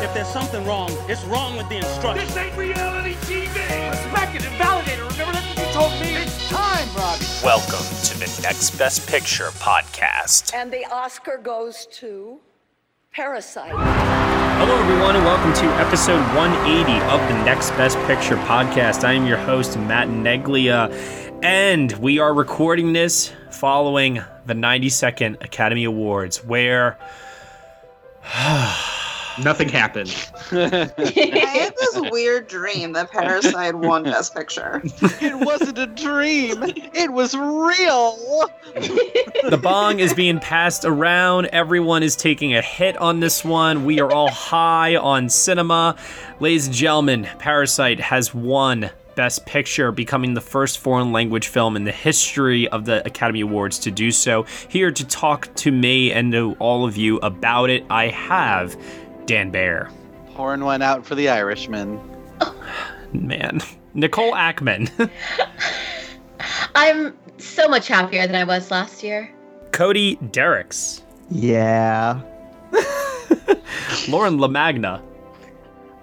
If there's something wrong, it's wrong with the instructions. This ain't reality TV! Respect it and validate it. Remember that's what you told me? It's time, Robbie. Welcome to the Next Best Picture podcast. And the Oscar goes to Parasite. Hello, everyone, and welcome to episode 180 of the Next Best Picture podcast. I am your host, Matt Neglia, and we are recording this following the 92nd Academy Awards, where nothing happened. I had this weird dream that Parasite won Best Picture. It wasn't a dream. It was real. The bong is being passed around. Everyone is taking a hit on this one. We are all high on cinema. Ladies and gentlemen, Parasite has won Best Picture, becoming the first foreign language film in the history of the Academy Awards to do so. Here to talk to me and to all of you about it, I have Dan Bayer. Pouring one out for the Irishman. Man. Nicole Ackman. I'm so much happier than I was last year. Cody Dericks. Yeah. Lauren LaMagna.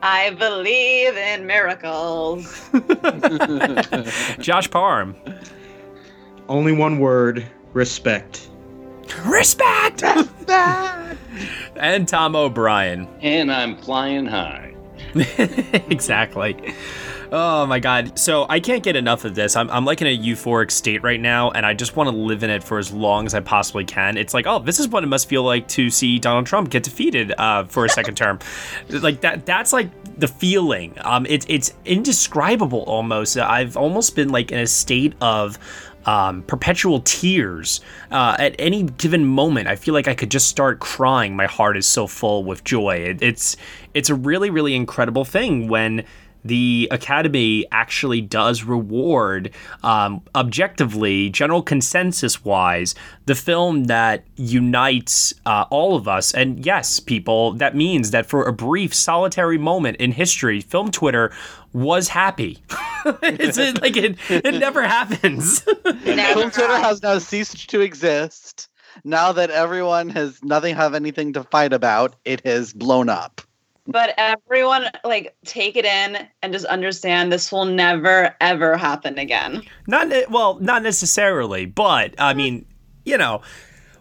I believe in miracles. Josh Parham. Only one word respect. Respect! And Tom O'Brien. And I'm flying high. exactly. Oh my god. So I can't get enough of this. I'm, I'm like in a euphoric state right now, and I just want to live in it for as long as I possibly can. It's like, oh, this is what it must feel like to see Donald Trump get defeated uh, for a second term. Like that. That's like the feeling. Um, it's it's indescribable almost. I've almost been like in a state of um, perpetual tears uh, at any given moment. I feel like I could just start crying. My heart is so full with joy. It, it's it's a really really incredible thing when the Academy actually does reward, um, objectively, general consensus wise, the film that unites uh, all of us. And yes, people, that means that for a brief, solitary moment in history, film Twitter was happy. it's it, like it, it never happens. Film Twitter has now ceased to exist. Now that everyone has nothing have anything to fight about, it has blown up. But everyone, like, take it in and just understand this will never, ever happen again. Not ne- well, not necessarily, but I mm. mean, you know,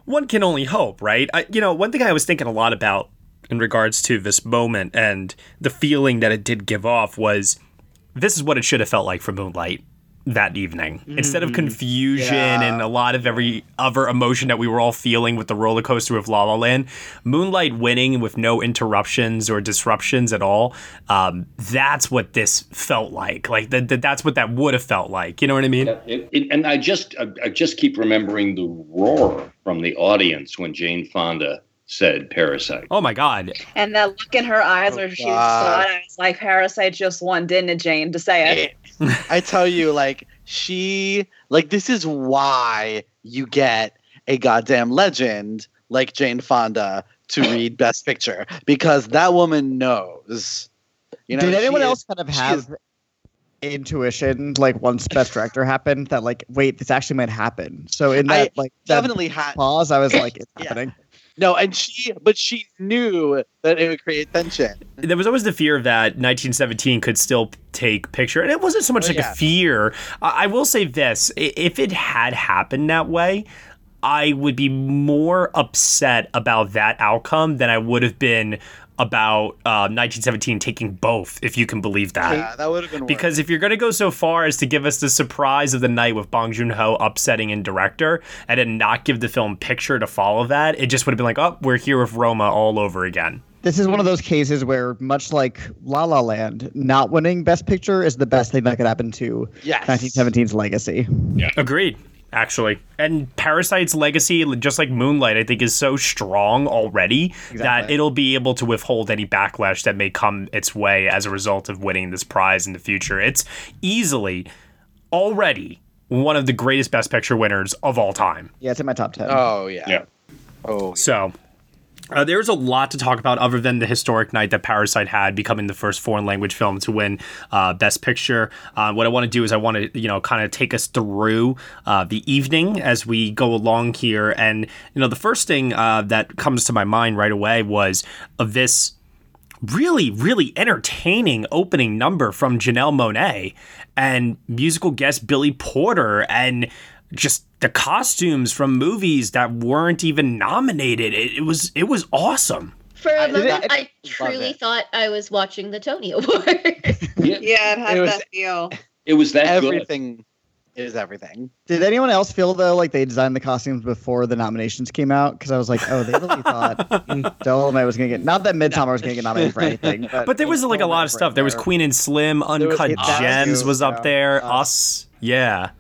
one can only hope, right? I, you know, one thing I was thinking a lot about in regards to this moment and the feeling that it did give off was this is what it should have felt like for Moonlight that evening. Instead of confusion Yeah. and a lot of every other emotion that we were all feeling with the roller coaster of La La Land, Moonlight winning with no interruptions or disruptions at all, um, that's what this felt like. Like that, that that's what that would have felt like. You know what I mean? It- it- and I just, I, I just keep remembering the roar from the audience when Jane Fonda said "Parasite." Oh my God. And that look in her eyes Oh, where she saw it, I was like, Parasite just won, didn't it, Jane, to say it? I tell you, like, she, like, this is why you get a goddamn legend like Jane Fonda to read Best Picture because that woman knows. You know, Did anyone she is- else kind of have is- intuition, like once Best Director happened, that like, wait, this actually might happen? So in that I like that definitely had pause, I was like, it's Yeah. happening. No, and she, but she knew that it would create tension. there was always the fear that 1917 could still take picture and it wasn't so much Oh, like yeah. a fear I-, I will say this if it had happened that way i would be more upset about that outcome than i would have been about uh, 1917 taking both if you can believe that Yeah, that would have been worse. because if you're going to go so far as to give us the surprise of the night with Bong Joon Ho upsetting in director and then not give the film picture to follow that, it just would have been like, oh, we're here with Roma all over again. This is one of those cases where, much like La La Land, not winning Best Picture is the best thing that could happen to Yes. 1917's legacy. Yeah. Agreed. Actually. And Parasite's legacy, just like Moonlight, I think is so strong already that it'll be able to withhold any backlash that may come its way as a result of winning this prize in the future. It's easily already one of the greatest Best Picture winners of all time. Yeah, it's in my top ten. Oh yeah. Yeah. Oh. So uh, there's a lot to talk about other than the historic night that Parasite had, becoming the first foreign language film to win uh, Best Picture. Uh, what I want to do is I want to, you know, kind of take us through uh, the evening as we go along here. And, you know, the first thing uh, that comes to my mind right away was of this really, really entertaining opening number from Janelle Monáe and musical guest Billy Porter and just the costumes from movies that weren't even nominated. It, it was it was awesome. For a I- moment, I- I truly thought I was watching the Tony Awards. Yeah, Yeah, it had It was- that feel. it was that good. everything is everything. Did anyone else feel though like they designed the costumes before the nominations came out? Because I was like, oh, they really thought Dolomite was gonna get. Not that Midsommar was gonna get nominated for anything, but, But there was like a lot of stuff. There was Queen and Slim, Uncut It That Gems Too, was up yeah. there. Uh, Us, yeah.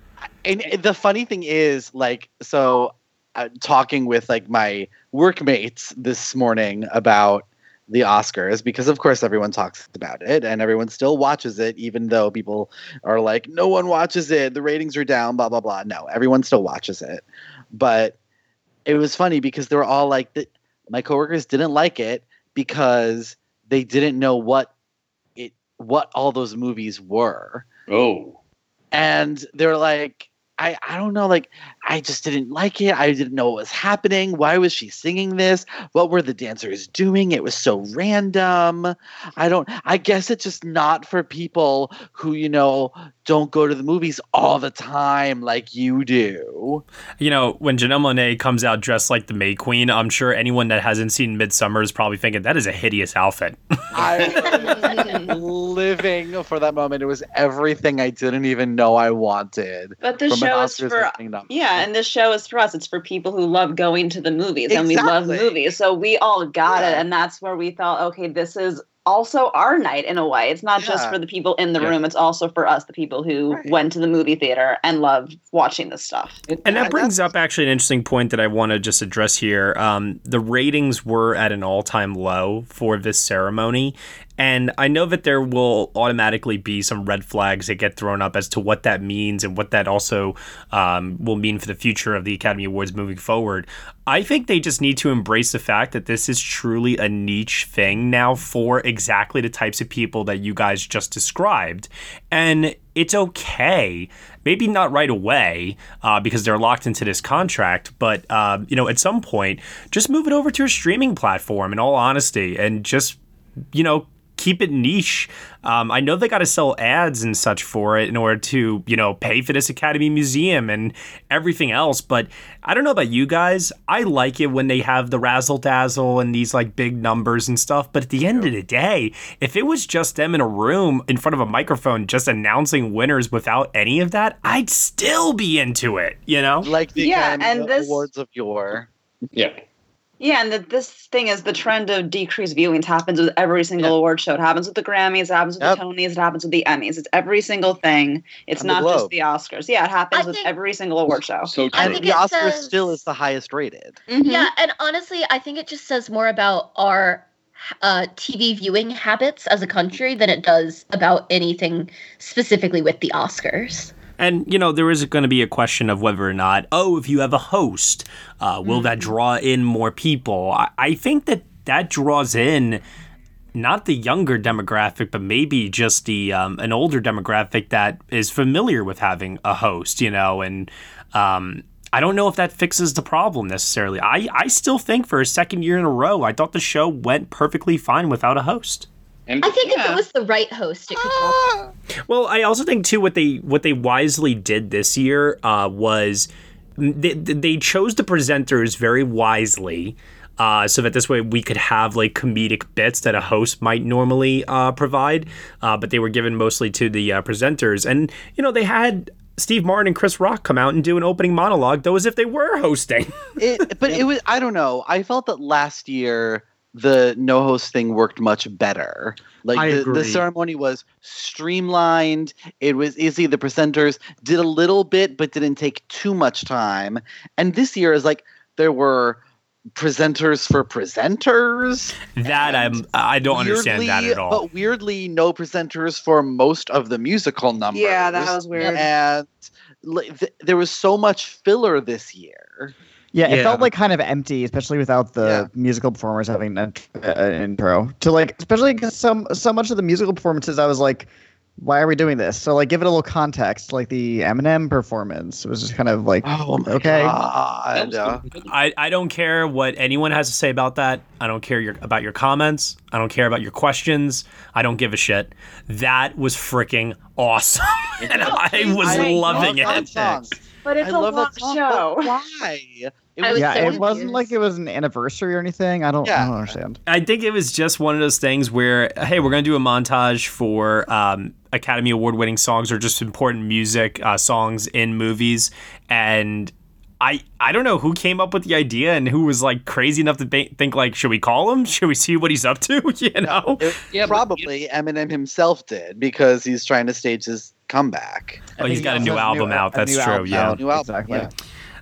And the funny thing is, like, so uh, talking with like my workmates this morning about the Oscars, because of course everyone talks about it and everyone still watches it, even though people are like, no one watches it, the ratings are down, blah blah blah. No, everyone still watches it, but it was funny because they were all like, the, my coworkers didn't like it because they didn't know what it what all those movies were. Oh, and they're like I, I don't know like i just didn't like it. I didn't know what was happening. Why was she singing this? What were the dancers doing? It was so random. I don't i guess it's just not for people who you know don't go to the movies all the time like you do. You know, when Janelle Monáe comes out dressed like the May Queen, I'm sure anyone that hasn't seen Midsommar is probably thinking that is a hideous outfit. I'm living for that moment. It was everything i didn't even know i wanted But the show is for opening night. Yeah, and this show is for us. It's for people who love going to the movies, and we love movies. So we all got it, and that's where we thought, okay, this is also our night in a way. It's not just for the people in the Yeah. room; it's also for us, the people who Right. went to the movie theater and loved watching this stuff. And that brings up actually an interesting point that I want to just address here. Um, the ratings were at an all time low for this ceremony. And I know that there will automatically be some red flags that get thrown up as to what that means and what that also um, will mean for the future of the Academy Awards moving forward. I think they just need to embrace the fact that this is truly a niche thing now for exactly the types of people that you guys just described. And it's okay. Maybe not right away uh, because they're locked into this contract, but uh, you know, at some point, just move it over to a streaming platform. In all honesty, and just you know, keep it niche. Um, I know they got to sell ads and such for it in order to, you know, pay for this Academy Museum and everything else. But I don't know about you guys. I like it when they have the razzle dazzle and these like big numbers and stuff. But at the end of the day, if it was just them in a room in front of a microphone just announcing winners without any of that, I'd still be into it, you know? like the Yeah, Academy and this- awards of yore yeah. Yeah, and the, this thing is the trend of decreased viewings happens with every single Yeah. award show. It happens with the Grammys, it happens with Yep. the Tonys, it happens with the Emmys. It's every single thing. It's And the not just the Oscars. Yeah, it happens I with think- every single award show. So true. I think the it Oscar says- still is the highest rated. Mhm. Yeah, and honestly, I think it just says more about our uh, TV viewing habits as a country than it does about anything specifically with the Oscars. And you know there is going to be a question of whether or not, oh, if you have a host, uh, will that draw in more people? I, I think that that draws in not the younger demographic, but maybe just the um, an older demographic that is familiar with having a host. You know, and um, I don't know if that fixes the problem necessarily. I I still think for a second year in a row, I thought the show went perfectly fine without a host. And I think if it was the right host, it could help. Well, I also think too what they what they wisely did this year uh, was they, they chose the presenters very wisely. Uh, so that this way we could have like comedic bits that a host might normally uh, provide, uh, but they were given mostly to the uh, presenters. And you know they had Steve Martin and Chris Rock come out and do an opening monologue, though as if they were hosting. It, but it was I don't know. I felt that last year the no host thing worked much better. Like I the, the ceremony was streamlined. It was easy. The presenters did a little bit, but didn't take too much time. And this year is like there were presenters for presenters. That I'm I don't understand that at all. But weirdly, no presenters for most of the musical numbers. Yeah, that was weird. And li- th- there was so much filler this year. Yeah, it Yeah. felt like kind of empty, especially without the Yeah. musical performers having an, uh, an intro. To like, especially because some so much of the musical performances, I was like, why are we doing this? So like, give it a little context. Like the Eminem performance was just kind of like, Oh my okay, god! That was good. I, I don't care what anyone has to say about that. I don't care your, about your comments. I don't care about your questions. I don't give a shit. That was freaking awesome. and I was I loving it. song. But it's I a love long show. But why? It was was yeah, so it wasn't like it was an anniversary or anything. I don't, I don't understand. I think it was just one of those things where, hey, we're going to do a montage for um, Academy Award winning songs or just important music uh, songs in movies. And I I don't know who came up with the idea and who was like crazy enough to ba- think, like, should we call him? Should we see what he's up to? You know? It- Yeah, but- probably Eminem himself did because he's trying to stage his comeback. Oh, he's think got a new album new- out. That's new true. album Yeah. New album, Exactly. yeah.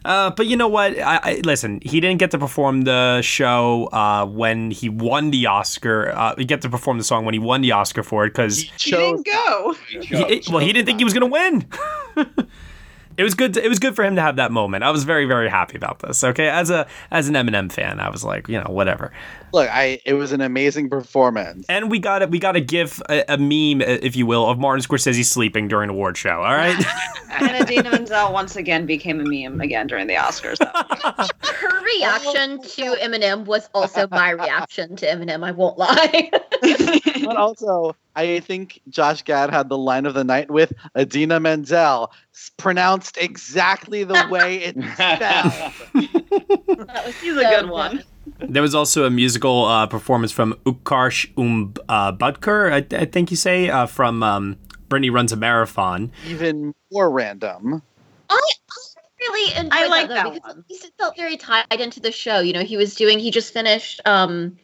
Uh, but you know what? I, I listen. He didn't get to perform the show uh, when he won the Oscar. Uh, he get to perform the song when he won the Oscar for it because He He didn't go. well, he didn't think he was going to win. it was good. To, it was good for him to have that moment. I was very, very happy about this. Okay, as a as an Eminem fan, I was like, you know, whatever. Look, I it was an amazing performance. And we got it. We got to give a, a meme, uh, if you will, of Martin Scorsese sleeping during an award show. All right. And Idina Menzel once again became a meme again during the Oscars. Her reaction to Eminem was also my reaction to Eminem. I won't lie. But also, I think Josh Gad had the line of the night with Idina Menzel, pronounced exactly the way it's spelled. That was He's a good one. There was also a musical uh, performance from Utkarsh Um uh, Butker, I, I think you say, uh, from um, Brittany Runs a Marathon. Even more random. I, I really enjoyed I like that, that though, because one. at least it felt very tied into the show. You know, he was doing he just finished um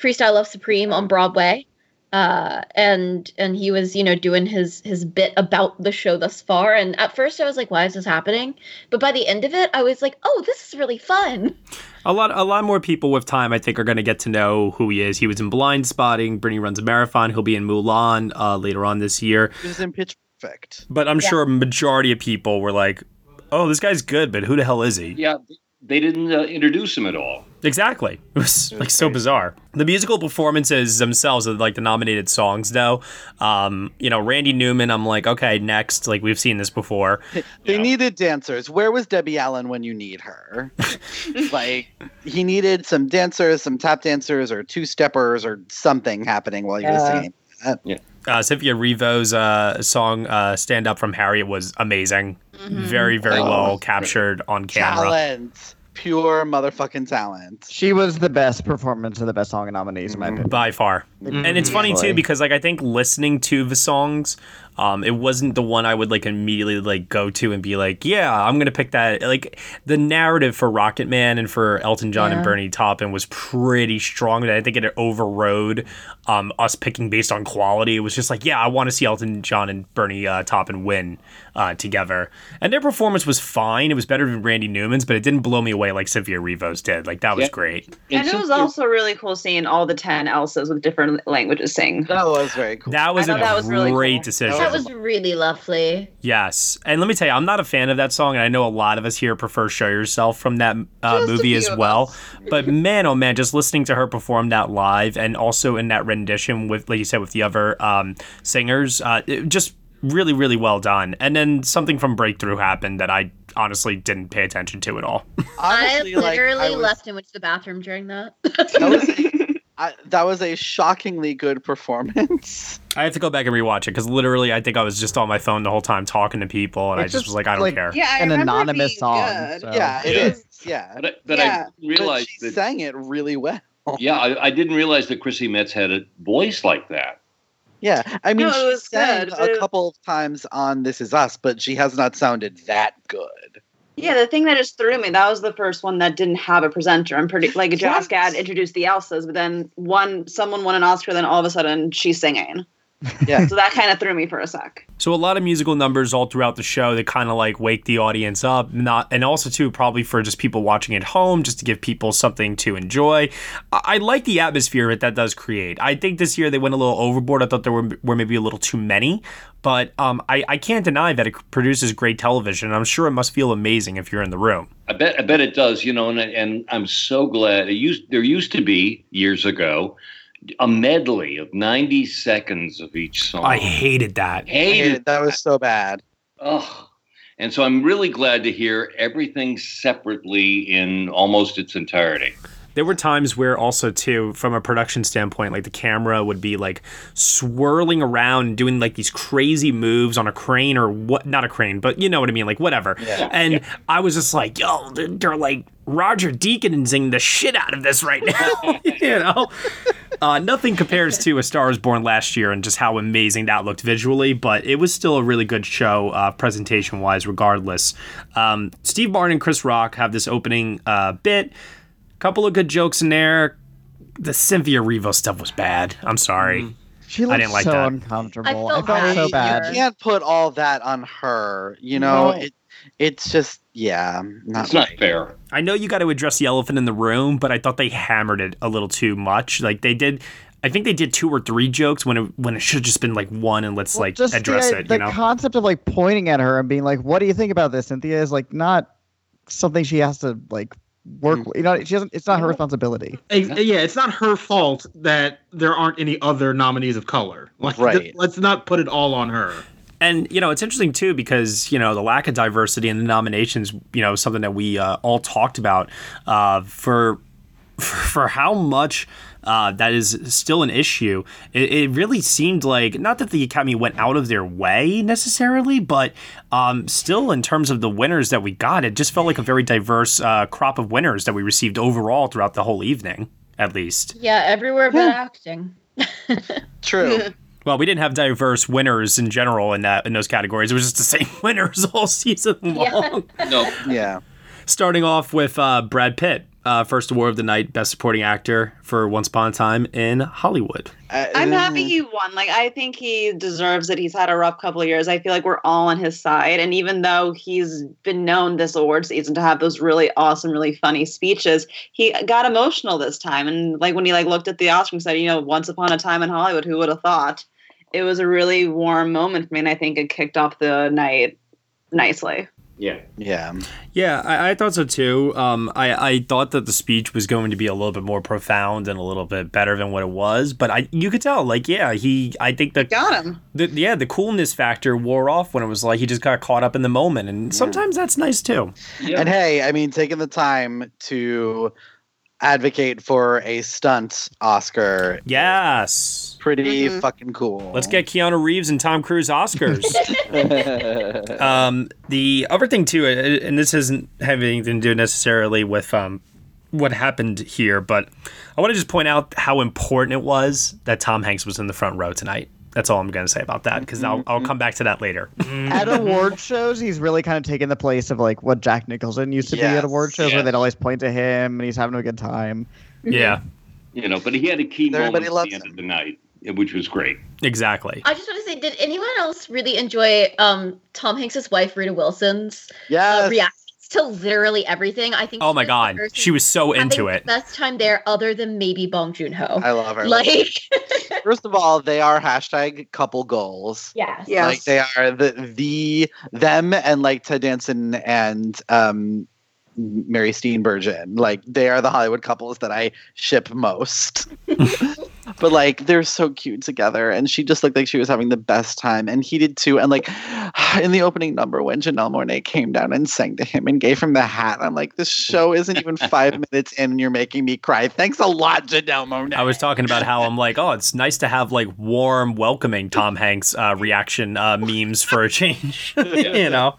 Freestyle Love Supreme on Broadway. Uh and and he was, you know, doing his his bit about the show thus far. And at first I was like, why is this happening? But by the end of it, I was like, oh, this is really fun. A lot, a lot more people with time, I think, are going to get to know who he is. He was in Blind Spotting. Brittany Runs a Marathon. He'll be in Mulan uh, later on this year. He was in Pitch Perfect. But I'm sure a majority of people were like, "Oh, this guy's good, but who the hell is he?" Yeah, they didn't uh, introduce him at all. Exactly. It was like so bizarre. The musical performances themselves of like the nominated songs though. Um, you know, Randy Newman, I'm like, okay, next. Like we've seen this before. They Yeah. needed dancers. Where was Debbie Allen when you need her? like he needed some dancers, some tap dancers, or two steppers, or something happening while he was singing. Yeah. singing. Uh, Cynthia Erivo's uh, song uh, "Stand Up" from Harriet was amazing. Very, very Oh, well captured on camera. Talent, pure motherfucking talent. She was the best performance of the best song nominees in my opinion. by far. And it's funny too because like I think listening to the songs, um, it wasn't the one I would like immediately like go to and be like, yeah, I'm gonna pick that. Like the narrative for Rocket Man and for Elton John and Yeah. Bernie Taupin was pretty strong. And I think it overrode um, us picking based on quality. It was just like, yeah, I want to see Elton John and Bernie uh, Taupin win uh, together. And their performance was fine. It was better than Randy Newman's, but it didn't blow me away like Cynthia Erivo's did. Like that was Yeah. great. And it was also really cool seeing all the 10 Elsas with different languages sing. That was very cool. That was I a that was really great cool. decision. That was really lovely. Yes, and let me tell you, I'm not a fan of that song, and I know a lot of us here prefer "Show Yourself" from that uh, movie as well. But man, oh man, just listening to her perform that live, and also in that rendition with, like you said, with the other um, singers, uh, it just really, really well done. And then something from Breakthrough happened that I honestly didn't pay attention to at all. Honestly, I like, literally I was- left and went to the bathroom during that. That was, a, I, that was a shockingly good performance. I have to go back and rewatch it because literally, I think I was just on my phone the whole time talking to people, and It's I just just was like, I don't like- care. Yeah, I An anonymous song. so- yeah, it Yeah. is. Yeah. But, I- but Yeah. I didn't But she that. sang it really well. Yeah, I, I didn't realize that Chrissy Metz had a voice like that. Yeah, I mean, No, it she was sang good, a but- couple of times on "This Is Us," but she has not sounded that good. Yeah, the thing that just threw me, that was the first one that didn't have a presenter. I'm pretty like Josh Gad introduced the Elsas, but then one someone won an Oscar, then all of a sudden she's singing. Yeah. So that kind of threw me for a sec. So a lot of musical numbers all throughout the show that kind of like wake the audience up, not and also too probably for just people watching at home, just to give people something to enjoy. I, I like the atmosphere that that does create. I think this year they went a little overboard. I thought there were were maybe a little too many, but um, I I can't deny that it produces great television. I'm sure it must feel amazing if you're in the room. I bet I bet it does, you know, and and I'm so glad. It used there used to be years ago a medley of 90 seconds of each song. I hated that. hated that was so bad. Oh. And so I'm really glad to hear everything separately in almost its entirety. There were times where also too, from a production standpoint, like the camera would be like swirling around, doing like these crazy moves on a crane or what? Not a crane, but you know what I mean, like whatever. Yeah. And I was just like, yo, they're, they're like Roger Deaconing the shit out of this right now. you know, uh, nothing compares to A Star Is Born last year and just how amazing that looked visually, but it was still a really good show, uh, presentation wise, regardless. Um, Steve Martin and Chris Rock have this opening uh, bit. Couple of good jokes in there. The Cynthia Erivo stuff was bad. I'm sorry. Mm. She I didn't like so that. uncomfortable. I I felt felt, so bad. her. You can't put all that on her. You know, No. it it's just yeah, not It's not fair. I know you got to address the elephant in the room, but I thought they hammered it a little too much. Like they did. I think they did two or three jokes when it when it should have just been like one, and let's Well, like just address the, it. The You know. concept of like pointing at her and being like, "What do you think about this?" Cynthia is like not something she has to like work. Mm. You know, she doesn't. It's not her responsibility. Yeah, it's not her fault that there aren't any other nominees of color. Like, th- Right. let's not put it all on her. And you know, it's interesting too because you know the lack of diversity in the nominations. You know, something that we uh, all talked about uh, for for how much uh, that is still an issue. It, it really seemed like not that the Academy went out of their way necessarily, but um, still in terms of the winners that we got, it just felt like a very diverse uh, crop of winners that we received overall throughout the whole evening, at least. Yeah, everywhere but acting. True. Well, we didn't have diverse winners in general in that in those categories. It was just the same winners all season long. No, yeah. Starting off with uh, Brad Pitt, uh, first award of the night, Best Supporting Actor for Once Upon a Time in Hollywood. I'm happy Uh, he won. Like I think he deserves it. He's had a rough couple of years. I feel like we're all on his side. And even though he's been known this award season to have those really awesome, really funny speeches, he got emotional this time. And like when he like looked at the Oscar and said, you know, once upon a time in Hollywood, who would have thought? It was a really warm moment for me, and I think it kicked off the night nicely. Yeah. Yeah. Yeah, I, I thought so too. Um, I, I thought that the speech was going to be a little bit more profound and a little bit better than what it was, but I you could tell, like, yeah, he. I think the Got him. the yeah the coolness factor wore off when it was like he just got caught up in the moment, and sometimes that's nice too. Yeah. And hey, I mean, taking the time to advocate for a stunt Oscar, Yes. pretty Mhm. fucking cool. Let's get Keanu Reeves and Tom Cruise Oscars. um, the other thing too, uh, and this isn't having anything to do necessarily with um, what happened here, but I want to just point out how important it was that Tom Hanks was in the front row tonight. That's all I'm going to say about that because I'll, I'll come back to that later. At award shows, he's really kind of taken the place of like what Jack Nicholson used to be at Yes. award shows, where they'd always point to him and he's having a good time. yeah, You know, but he had a key Everybody moment at the end him. of the night, which was great. exactly. I just want to say, did anyone else really enjoy um, Tom Hanks's wife, Rita Wilson's uh, Yes. Reactions to literally everything? I think. Oh my god, she was so having into the it. Best time there, other than maybe Bong Joon Ho. I love her. Like, First of all, they are hashtag couple goals. yes, Yes. Like they are the the them and like Ted Danson and um Mary Steenburgen. Like they are the Hollywood couples that I ship most. but like they're so cute together and she just looked like she was having the best time and he did too. And like in the opening number when Janelle Monáe came down and sang to him and gave him the hat, I'm like, this show isn't even five minutes in and you're making me cry. Thanks a lot, Janelle Monáe. I was talking about how I'm like, oh, it's nice to have like warm, welcoming Tom Hanks uh, reaction uh, memes for a change, you know.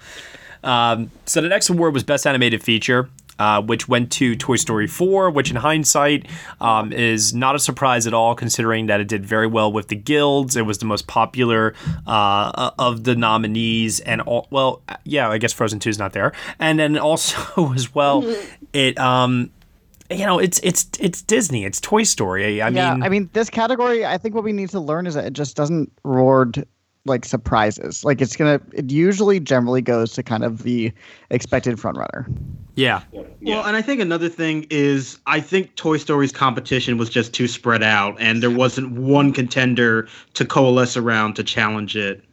Um, so the next award was Best Animated Feature. Uh, which went to Toy Story 4, which in hindsight um, is not a surprise at all, considering that it did very well with the guilds. It was the most popular uh, of the nominees, and all, well, yeah, I guess Frozen 2 is not there. And then also as well, it um, you know, it's it's it's Disney, it's Toy Story. I yeah, mean, I mean, this category, I think what we need to learn is that it just doesn't reward like surprises. Like it's gonna, it usually generally goes to kind of the expected front runner. Yeah, Well, and I think another thing is I think Toy Story's competition was just too spread out, and there wasn't one contender to coalesce around to challenge it.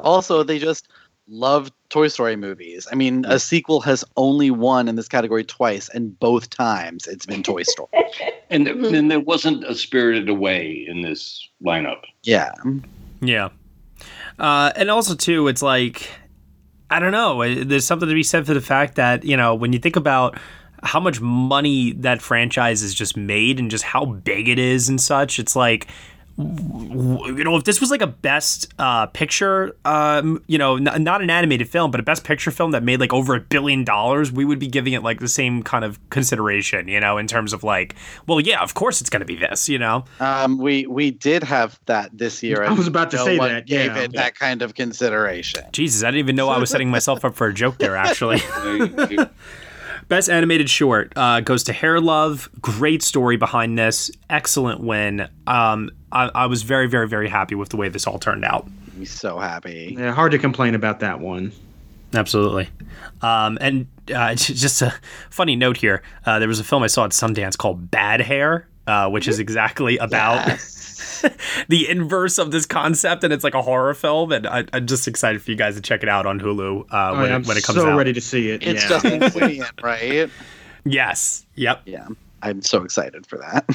Also, they just love Toy Story movies. I mean, a sequel has only won in this category twice, and both times it's been Toy Story. And then there wasn't a Spirited Away in this lineup. yeah. yeah, uh, and also too, it's like I don't know. uh, There's something to be said for the fact that you know when you think about how much money that franchise has just made and just how big it is and such, it's like you know, if this was like a best uh, picture, um, you know, n- not an animated film, but a best picture film that made like over a billion dollars, we would be giving it like the same kind of consideration, you know, in terms of like, well, yeah, of course it's going to be this, you know. Um, we we did have that this year. I was about to no say that, Gave yeah. it that kind of consideration. Jesus, I didn't even know I was setting myself up for a joke there, actually. There you- you- Best animated short uh, goes to Hair Love. Great story behind this. Excellent win. Um, I, I was very, very, very happy with the way this all turned out. I'm so happy. Yeah, hard to complain about that one. Absolutely. Um, and uh, just a funny note here uh, there was a film I saw at Sundance called Bad Hair, uh, which is exactly about the inverse of this concept. And it's like a horror film. And I, I'm just excited for you guys to check it out on Hulu uh, when, yeah, it, I'm when it comes so out. ready to see it. It's yeah. Justin Quinn, right? Yes. Yep. Yeah. I'm so excited for that.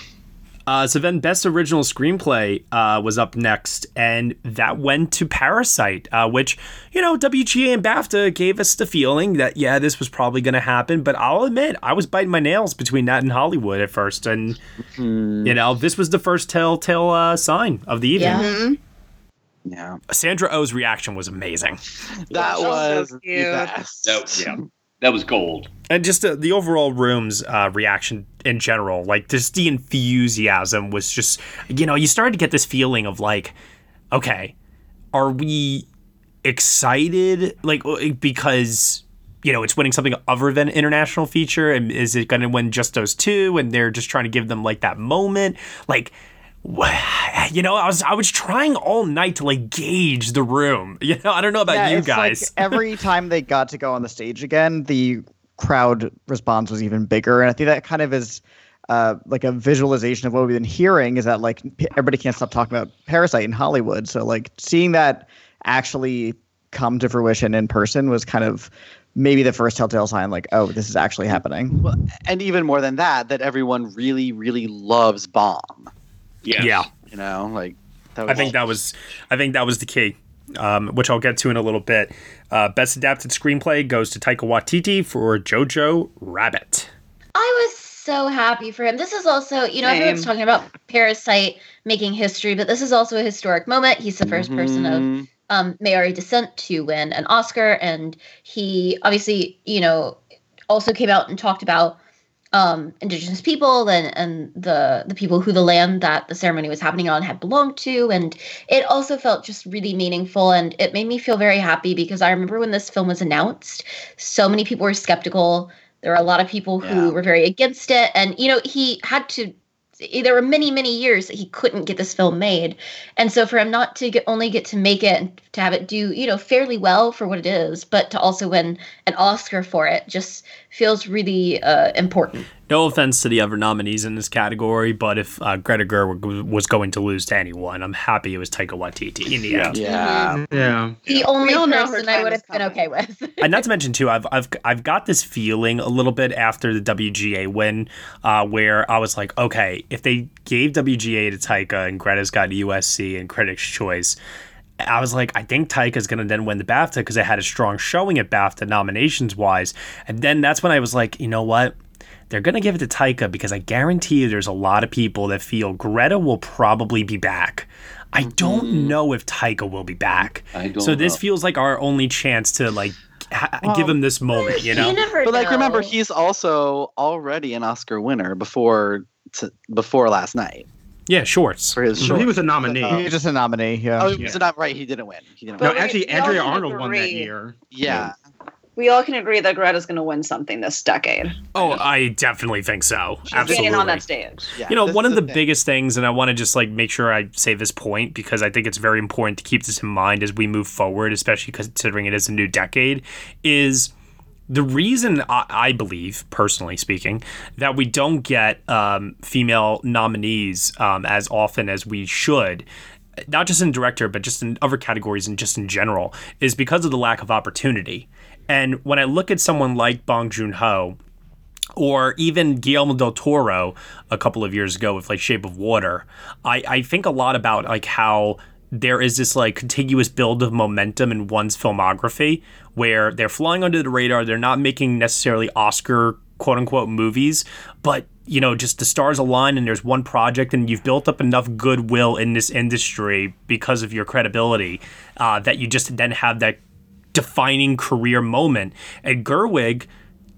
Uh, so then, best original screenplay uh, was up next, and that went to Parasite, uh, which you know WGA and BAFTA gave us the feeling that yeah, this was probably going to happen. But I'll admit, I was biting my nails between that and Hollywood at first, and you know this was the first telltale uh, sign of the evening. Yeah. Yeah. Sandra Oh's reaction was amazing, That So was cute. the best. that, yeah, that was gold. and just uh, the overall room's uh, reaction in general, like just the enthusiasm was just you know you started to get this feeling of like, okay, are we excited like uh, because you know it's winning something other than international feature and is it going to win just those two and they're just trying to give them like that moment like you know i was i was trying all night to like gauge the room you know i don't know about Yeah, you it's like guys every time they got to go on the stage again, the crowd response was even bigger, and I think that kind of is. Uh, like a visualization of what we've been hearing is that like everybody can't stop talking about Parasite in Hollywood. So like seeing that actually come to fruition in person was kind of maybe the first telltale sign like oh this is actually happening. And even more than that, that everyone really, really loves Bong. Yes. yeah You know, like that I think that was I think that was the key, um, which I'll get to in a little bit. Uh, best adapted screenplay goes to Taika Waititi for Jojo Rabbit. I was so happy for him. This is also, you know, everyone's Same. talking about Parasite making history, but this is also a historic moment. He's the 1st person of Mhm. um, Maori descent to win an Oscar, and he obviously, you know, also came out and talked about um, Indigenous people and and the the people who the land that the ceremony was happening on had belonged to, and it also felt just really meaningful, and it made me feel very happy because I remember when this film was announced, so many people were skeptical. There were a lot of people who Yeah. were very against it, and you know, he had to there were many many years that he couldn't get this film made and so for him not to get, only get to make it and to have it do you know fairly well for what it is but to also win an oscar for it just feels really uh, important No offense to the other nominees in this category, but if uh, Greta Gerwig was going to lose to anyone, I'm happy it was Taika Waititi in the end. Yeah. Yeah. the only all know her person i would have been okay with and not to mention too, I've I've I've got this feeling a little bit after the WGA win, uh, where I was like, okay, if they gave WGA to Taika and Greta's got USC and Critics' Choice. I was like, I think Taika's going to then win the BAFTA because it had a strong showing at BAFTA nominations wise. And then that's when I was like, you know what? They're going to give it to Taika because I guarantee you there's a lot of people that feel Greta will probably be back. I don't mm-hmm. know if Taika will be back. I don't so this know. feels like our only chance to like ha- Well, give him this moment, you know? but like, remember, he's also already an Oscar winner before t- before last night Yeah, shorts. for his He was a nominee. He was just a nominee. Yeah. Oh, he was not right. He didn't win. He didn't no, win. we- actually, Andrea can Arnold won that year. Yeah. We all can agree that Greta's going to win something this decade. Oh, I definitely think so. She's Absolutely. getting on that stage. Yeah, you know, one of the thing. biggest things, and I want to just like make sure I say this point because I think it's very important to keep this in mind as we move forward, especially considering it is a new decade, is the reason I, I believe, personally speaking, that we don't get um, female nominees um, as often as we should. Not just in director, but just in other categories and just in general, is because of the lack of opportunity. And when I look at someone like Bong Joon Ho, or even Guillermo del Toro a couple of years ago with like Shape of Water, I, I think a lot about like how there is this like contiguous build of momentum in one's filmography where they're flying under the radar, they're not making necessarily Oscar quote unquote movies, but you know, just the stars align and there's one project and you've built up enough goodwill in this industry because of your credibility uh, that you just then have that defining career moment. And Gerwig,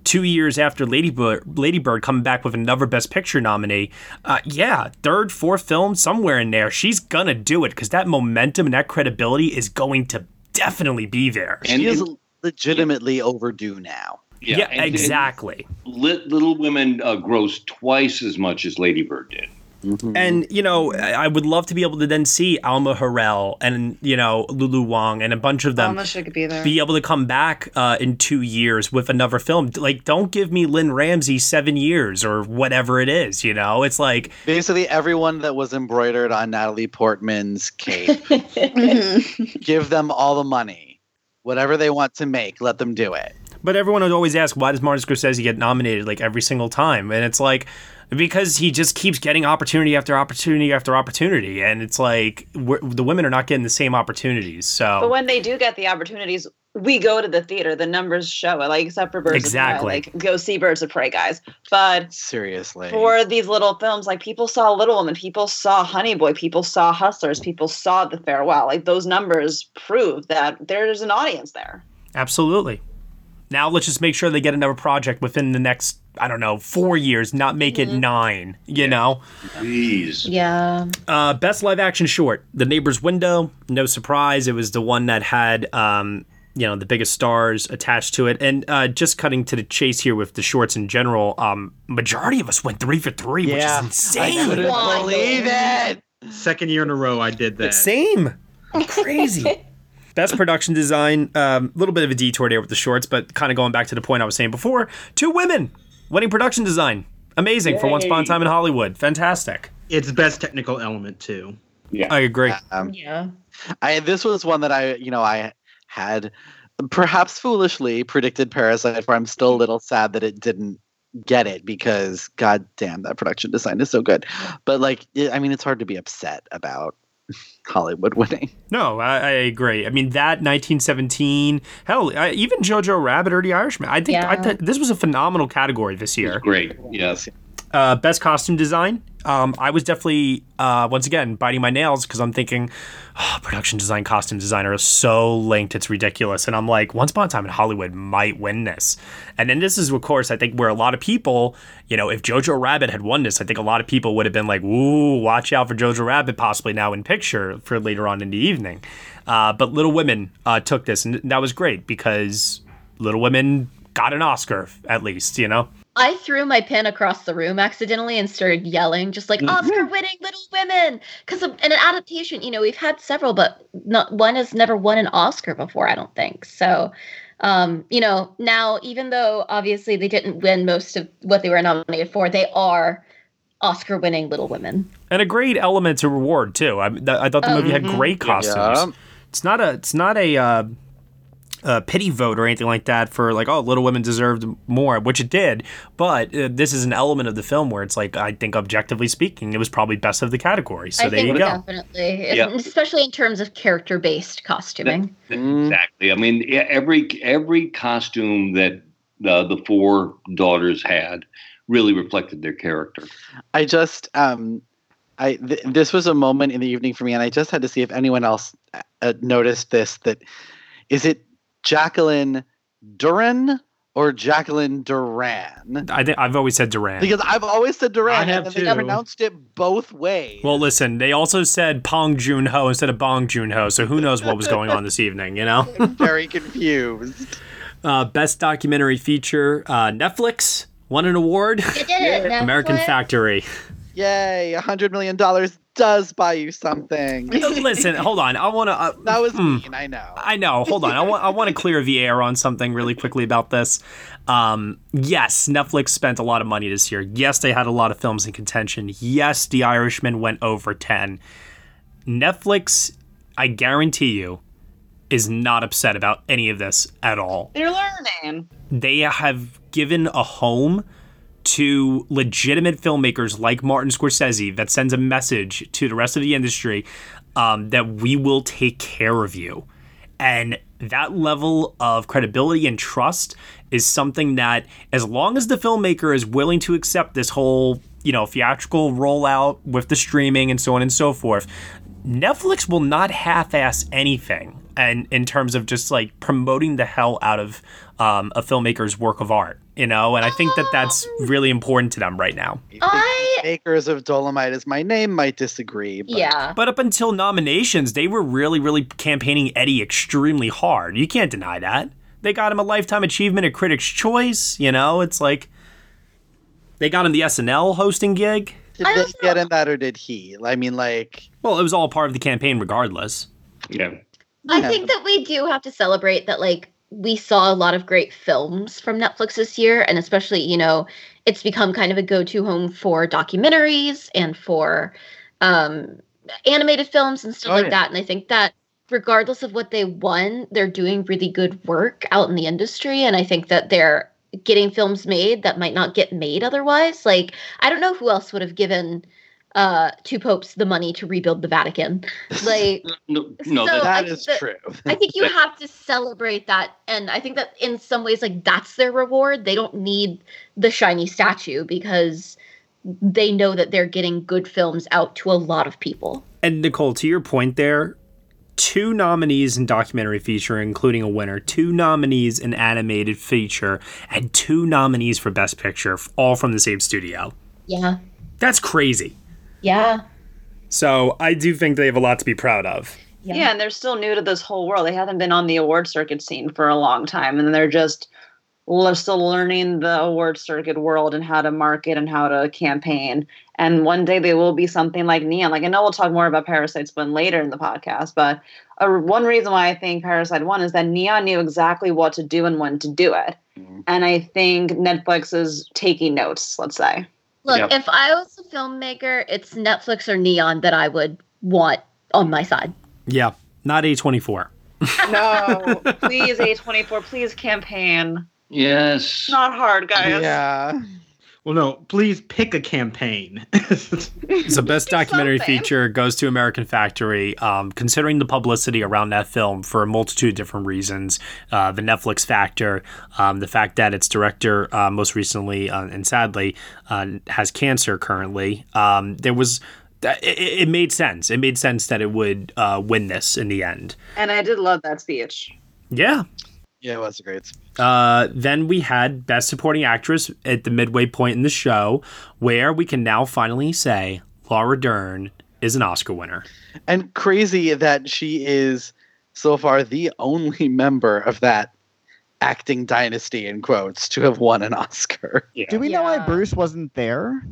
two years after Lady Bird, Lady Bird coming back with another Best Picture nominee, uh, yeah, third, fourth film, somewhere in there, she's gonna do it because that momentum and that credibility is going to definitely be there. She is legitimately overdue now. Yeah, and- and exactly. Lit- Little Women uh, grossed twice as much as Lady Bird did. And you know, I I would love to be able to then see Alma Har'el and you know Lulu Wang and a bunch of them Alma should be there. be able to come back uh, in two years with another film. Like, don't give me Lynne Ramsay seven years or whatever it is. You know, it's like Basically, everyone that was embroidered on Natalie Portman's cape, give them all the money. Whatever they want to make, let them do it. But everyone would always ask, why does Martin Scorsese get nominated like every single time? And it's like, because he just keeps getting opportunity after opportunity after opportunity. And it's like, we're, the women are not getting the same opportunities. So, But when they do get the opportunities, we go to the theater. The numbers show it. Like except for Birds Exactly. of Prey, like go see Birds of Prey, guys. But Seriously. for these little films, like people saw Little Women, people saw Honey Boy, people saw Hustlers, people saw The Farewell. Like those numbers prove that there's an audience there. absolutely. Now let's just make sure they get another project within the next, I don't know, four years, not make it nine, you know? Please. Yeah. Uh, best live action short, The Neighbor's Window. No surprise, it was the one that had, um, you know, the biggest stars attached to it. And uh, just cutting to the chase here with the shorts in general, um, majority of us went three for three, Yeah. which is insane. I couldn't believe it. Second year in a row, I did that. Same. Crazy. Best production design, a um, little bit of a detour there with the shorts, but kind of going back to the point I was saying before. Two women winning production design. Amazing for Once Upon a Time in Hollywood. Fantastic. It's best technical element too. Yeah. I agree. Um, Yeah. I this was one that I, you know, I had perhaps foolishly predicted Parasite, where I'm still a little sad that it didn't get it because god damn that production design is so good. But like it, I mean it's hard to be upset about Hollywood winning. No, I, I agree. I mean that 1917, hell, I, even Jojo Rabbit or The Irishman. I think I th- this was a phenomenal category this year. Great. Yes. Uh, best costume design. Um, I was definitely uh, once again biting my nails because I'm thinking, oh, production design, costume designer are so linked, it's ridiculous. And I'm like, Once Upon a Time in Hollywood might win this. And then this is, of course, I think where a lot of people, you know, if Jojo Rabbit had won this, I think a lot of people would have been like, "Ooh, watch out for Jojo Rabbit, possibly now in picture for later on in the evening." Uh, but Little Women uh, took this, and that was great because Little Women got an Oscar at least, you know. I threw my pen across the room accidentally and started yelling, just like Oscar winning Little Women. Because in an adaptation, you know, we've had several, but not one has never won an Oscar before, I don't think. So, um, you know, now, even though obviously they didn't win most of what they were nominated for, they are Oscar winning Little Women. and a great element to reward too. I, th- I thought the movie had Mhm. great costumes. Yeah. It's not a it's not a, uh, a pity vote or anything like that for like oh Little Women deserved more, which it did. But uh, this is an element of the film where it's like I think objectively speaking, it was probably best of the category. So I there think you go. definitely, Yeah. especially in terms of character based costuming. Exactly. I mean, every every costume that uh, the four daughters had really reflected their character. I just um I th- this was a moment in the evening for me and I just had to see if anyone else uh, noticed this that is it Jacqueline Duran or Jacqueline Duran? I think I've always said Duran. Because I've always said Duran, I have and they have pronounced it both ways. Well, listen, they also said Pong Joon Ho instead of Bong Joon Ho, so who knows what was going on this evening, you know? Very confused. Uh, best documentary feature, uh, Netflix won an award. You did it, American Factory. Yay, a hundred million dollars does buy you something. Listen, hold on. I want to. Uh, that was hmm. mean, I know. I know. Hold on. I want. I want to clear the air on something really quickly about this. Um, yes, Netflix spent a lot of money this year. Yes, they had a lot of films in contention. Yes, The Irishman went over ten. Netflix, I guarantee you, is not upset about any of this at all. They're learning. They have given a home to legitimate filmmakers like Martin Scorsese that sends a message to the rest of the industry um, that we will take care of you. And that level of credibility and trust is something that, as long as the filmmaker is willing to accept this whole, you know, theatrical rollout with the streaming and so on and so forth, Netflix will not half-ass anything. And in terms of just like promoting the hell out of um, a filmmaker's work of art, you know, and I think that that's really important to them right now. I Makers of Dolemite is my name might disagree. But yeah. But up until nominations, they were really, really campaigning Eddie extremely hard. You can't deny that. They got him a lifetime achievement at Critics' Choice. You know, it's like they got him the SNL hosting gig. Did they get him that or did he? I mean, like, Well, it was all part of the campaign, regardless. Yeah. I Yeah. think that we do have to celebrate that like we saw a lot of great films from Netflix this year and especially, you know, it's become kind of a go-to home for documentaries and for um animated films and stuff Oh, like yeah. that and I think that regardless of what they won, they're doing really good work out in the industry and I think that they're getting films made that might not get made otherwise. Like I don't know who else would have given uh two popes the money to rebuild the Vatican. Like No, no So- that, that I is think true. I think you have to celebrate that. And I think that in some ways, like that's their reward. They don't need the shiny statue because they know that they're getting good films out to a lot of people. And Nicole, to your point there, two nominees in documentary feature, including a winner, two nominees in animated feature, and two nominees for Best Picture, all from the same studio. Yeah. That's crazy. Yeah. So I do think they have a lot to be proud of. Yeah. and they're still new to this whole world. They haven't been on the award circuit scene for a long time, and they're just le- still learning the award circuit world and how to market and how to campaign. And one day they will be something like Neon. Like I know we'll talk more about Parasite Spin later in the podcast, but uh, one reason why I think Parasite won is that Neon knew exactly what to do and when to do it. And I think Netflix is taking notes. Let's say. Look, Yep. if I was a filmmaker, it's Netflix or Neon that I would want on my side. Yeah, not A24. No, please A24, please campaign. yes. Not hard, guys. Yeah. Well, no, please pick a campaign. So best documentary something. feature goes to American Factory. Um, considering the publicity around that film for a multitude of different reasons, uh, the Netflix factor, um, the fact that its director uh, most recently uh, and sadly uh, has cancer currently, um, there was. It, it made sense. It made sense that it would uh, win this in the end. And I did love that speech. Yeah. Yeah, it was a great Uh, then we had Best Supporting Actress at the midway point in the show, where we can now finally say Laura Dern is an Oscar winner. And crazy that she is so far the only member of that acting dynasty in quotes to have won an Oscar. Do we know why Bruce wasn't there?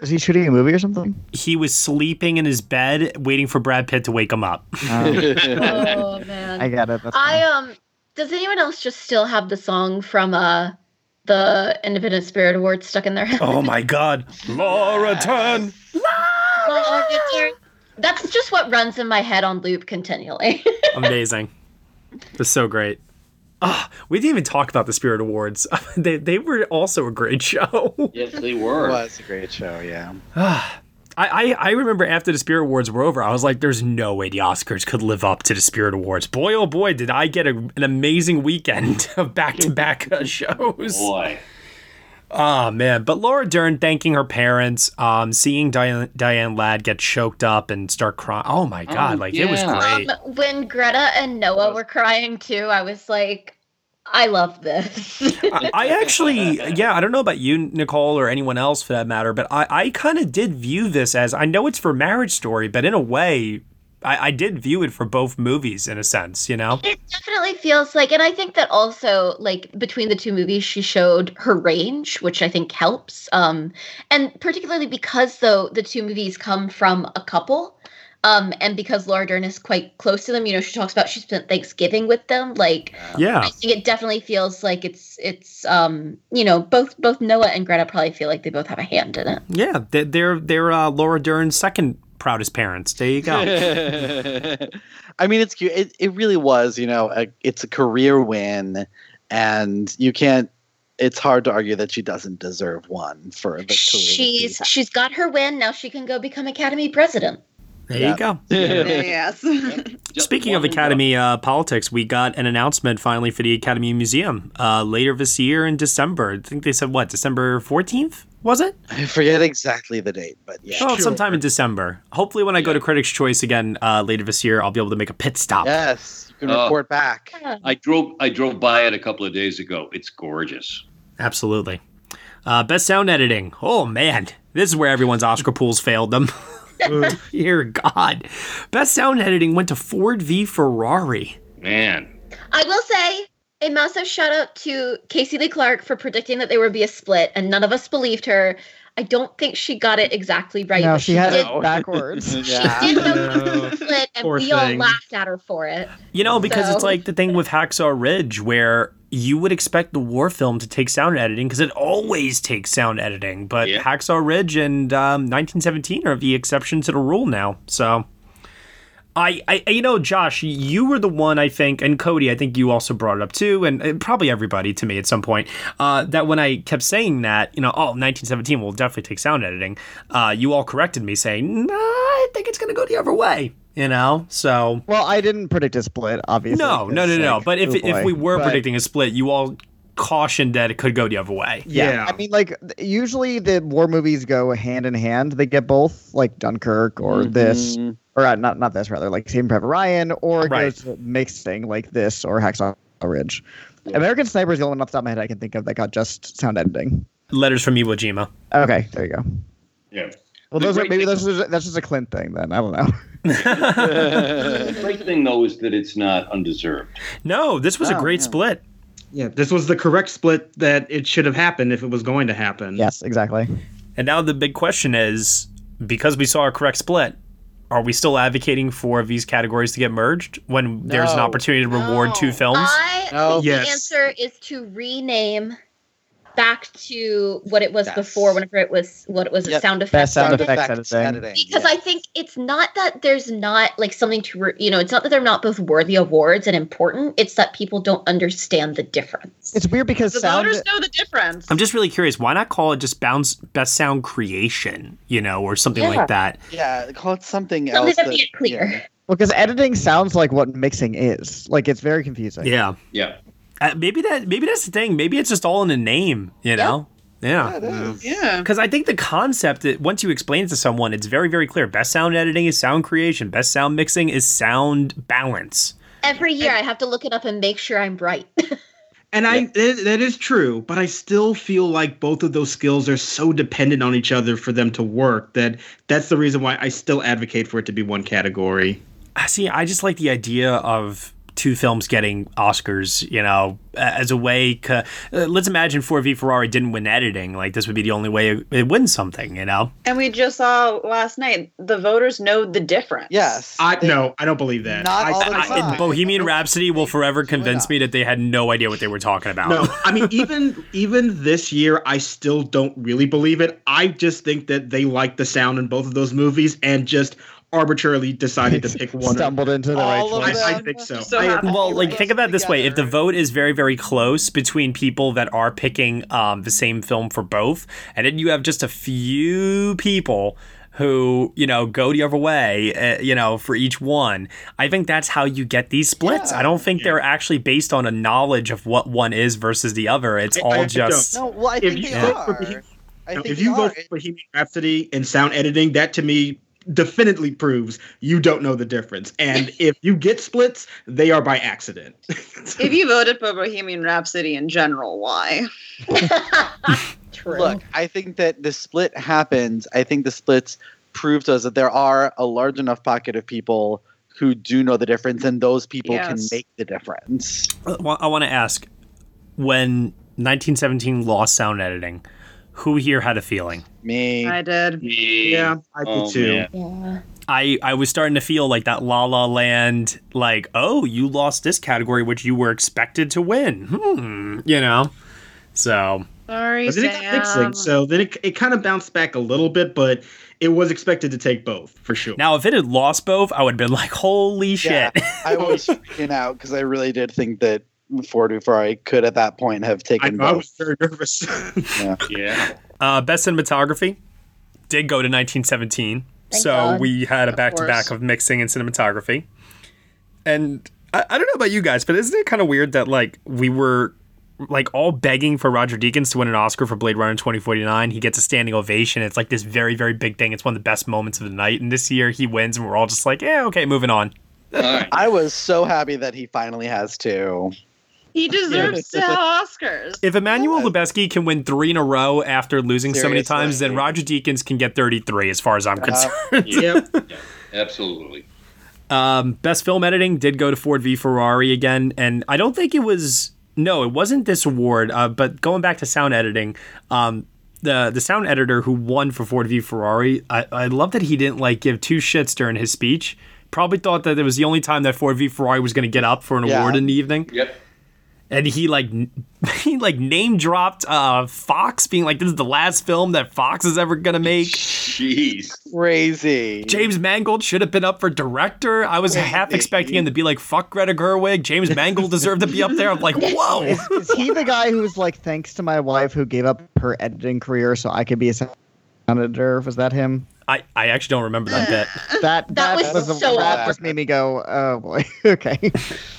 Is he shooting a movie or something? He was sleeping in his bed, waiting for Brad Pitt to wake him up. Oh man. I got it. That's I fine. um does anyone else just still have the song from uh the Independent Spirit Awards stuck in their head? oh my God, Laura Dern! That's just what runs in my head on loop continually. Amazing. That's so great. Ah, we didn't even talk about the Spirit Awards. they they were also a great show. Yes, they were. It were. was a great show, yeah. I, I, I remember after the Spirit Awards were over, I was like, there's no way the Oscars could live up to the Spirit Awards. Boy, oh boy, did I get a, an amazing weekend of back to back shows. Boy. Oh, man. But Laura Dern thanking her parents, um, seeing Diane, Diane Ladd get choked up and start crying. Oh, my God. Oh, like, it was great. Um, when Greta and Noah were crying too, I was like, I love this. I, I actually, yeah, I don't know about you, Nicole, or anyone else for that matter, but I, I kind of did view this as I know it's for Marriage Story, but in a way, I, I did view it for both movies in a sense, you know? It definitely feels like, and I think that also, like between the two movies, she showed her range, which I think helps. Um, and particularly because though the two movies come from a couple, um, and because Laura Dern is quite close to them, you know, she talks about she spent Thanksgiving with them. Like, Yeah. I think it definitely feels like it's it's um, you know, both both Noah and Greta probably feel like they both have a hand in it. Yeah, they're they're, they're uh, Laura Dern's second proudest parents. There you go. I mean, it's cute. It, it really was, you know, a, it's a career win, and you can't. It's hard to argue that she doesn't deserve one for the career. She's she's got her win. Now she can go become Academy president. There you go. yes. Speaking of Academy uh, politics, we got an announcement finally for the Academy Museum uh, later this year in December. I think they said what December fourteenth was it? I forget exactly the date, but yeah. Oh, sometime in December. Hopefully, when I go to Critics' Choice again uh, later this year, I'll be able to make a pit stop. Yes, you can Oh. report back. I drove I drove by it a couple of days ago. It's gorgeous. Absolutely. Uh, best sound editing. Oh man, this is where everyone's Oscar pools failed them. Dear God, best sound editing went to Ford v Ferrari. Man. I will say a massive shout out to Casey Lee Clark for predicting that there would be a split, and none of us believed her. I don't think she got it exactly right. no, but she had did, it backwards. She did know it was split, and Poor we all thing. laughed at her for it. You know, because it's like the thing with Hacksaw Ridge where you would expect the war film to take sound editing because it always takes sound editing, but Hacksaw Ridge and um, 1917 are the exception to the rule now. So. I, I, you know, Josh, you were the one I think, and Cody, I think you also brought it up too, and probably everybody to me at some point. Uh, that when I kept saying that, you know, oh, 1917 will definitely take sound editing. Uh, you all corrected me, saying, "No, I think it's going to go the other way." You know, so Well, I didn't predict a split, obviously. no, no, no, no. like, But if oh if we were But- predicting a split, you all cautioned that it could go the other way. Yeah. I mean, like usually the war movies go hand in hand. They get both, like Dunkirk or this, Mhm. or uh, not not this rather, like Saving Private Ryan, or it Right. goes to mixed thing like this or Hacksaw Ridge. American Sniper is the only one off the top of my head I can think of that got just sound editing. Letters from Iwo Jima. Okay, there you go. Yeah. Well, The those are maybe thing- those are, that's just a Clint thing then. I don't know. the great thing though is that it's not undeserved. No, this was a Oh, great yeah. split. Yeah, this was the correct split that it should have happened if it was going to happen. yes, exactly. And now the big question is, because we saw a correct split, are we still advocating for these categories to get merged when there's an opportunity to reward two films? I No. think Yes. the answer is to rename back to what it was before, whenever it was what it was Yep. a sound Best effect. sound Sound effects effects editing. editing. because I think it's not that there's not like something to re- you know it's not that they're not both worthy awards and important. It's that people don't understand the difference. It's weird because The sound. voters know the difference. I'm just really curious. Why not call it just bounce best sound creation, you know, or something Yeah. like that? Yeah, call it something, Something else. that that- clear. yeah. Well, because editing sounds like what mixing is. Like it's very confusing. Yeah. Yeah. Uh, maybe that maybe that's the thing. Maybe it's just all in the name, you know? Yeah. Yeah. Because I think the concept, that once you explain it to someone, it's very, very clear. Best sound editing is sound creation. Best sound mixing is sound balance. Every year I have to look it up and make sure I'm right. And I that, that is true, but I still feel like both of those skills are so dependent on each other for them to work that that's the reason why I still advocate for it to be one category. I See, I just like the idea of two films getting Oscars, you know, as a way. Uh, let's imagine Ford v Ferrari didn't win editing. Like, this would be the only way it, it wins something, you know? And we just saw last night the voters know the difference. Yes. I they- no, I don't believe that. Not I, all the I- I- time. Bohemian Rhapsody will forever convince me that they had no idea what they were talking about. No, I mean even even this year, I still don't really believe it. I just think that they like the sound in both of those movies and just arbitrarily decided to pick one. Stumbled into the right All choice. I, I think so. So I- Well, like think about that this way: if the vote is very, very close between people that are picking um, the same film for both, and then you have just a few people who you know go the other way, uh, you know, for each one, I think that's how you get these splits. I don't think they're actually based on a knowledge of what one is versus the other. It's I- all I don't. just No, well, I If think you they vote for are. Bohemian- I think if you they vote for Bohemian Rhapsody and sound editing, that to me definitely proves you don't know the difference. And if you get splits, they are by accident. if you voted for Bohemian Rhapsody in general, why? True. Look, I think that the split happens. I think the splits prove to us that there are a large enough pocket of people who do know the difference, and those people can make the difference. Uh, well, I want to ask when 1917 lost sound editing, who here had a feeling? Me, I did. Me. yeah, I did Oh, too. man. yeah. I, I was starting to feel like that La La Land, like, oh, you lost this category, which you were expected to win. Hmm, you know? So, Sorry, But then it got mixing, Sam. so then it, it kind of bounced back a little bit, but it was expected to take both for sure. now if it had lost both, I would have been like, holy shit. Yeah, I was freaking out because I really did think that Ford I could at that point have I, taken know, I was very nervous. Yeah. Uh, best cinematography did go to 1917. Thank so God. we had a back to back of mixing and cinematography. And I, I don't know about you guys, but isn't it kind of weird that like we were like all begging for Roger Deakins to win an Oscar for Blade Runner 2049? He gets a standing ovation. It's like this very, very big thing. It's one of the best moments of the night. And this year he wins, and we're all just like, yeah, okay, moving on. All right. I was so happy that he finally has two. He deserves to have Oscars. If Emmanuel Yeah. Lubezki can win three in a row after losing so many times, then Roger Deakins can get 33, as far as I'm Uh, concerned. yep. Absolutely. Um, best film editing did go to Ford v Ferrari again, and I don't think it was. No, it wasn't this award. Uh, but going back to sound editing, um, the the sound editor who won for Ford v Ferrari, I, I love that he didn't like give two shits during his speech. Probably thought that it was the only time that Ford v Ferrari was going to get up for an Yeah. award in the evening, Yep. And he like he like name dropped uh, Fox, being like, "This is the last film that Fox is ever going to make." Jeez. Crazy. James Mangold should have been up for director. I was half expecting him to be like, fuck Greta Gerwig. James Mangold deserved to be up there. I'm like, whoa. Is, is he the guy who's like, thanks to my wife who gave up her editing career so I could be a sound editor? Was that him? I, I actually don't remember that bit. That That was the- so that awkward. just made me go, oh boy, okay.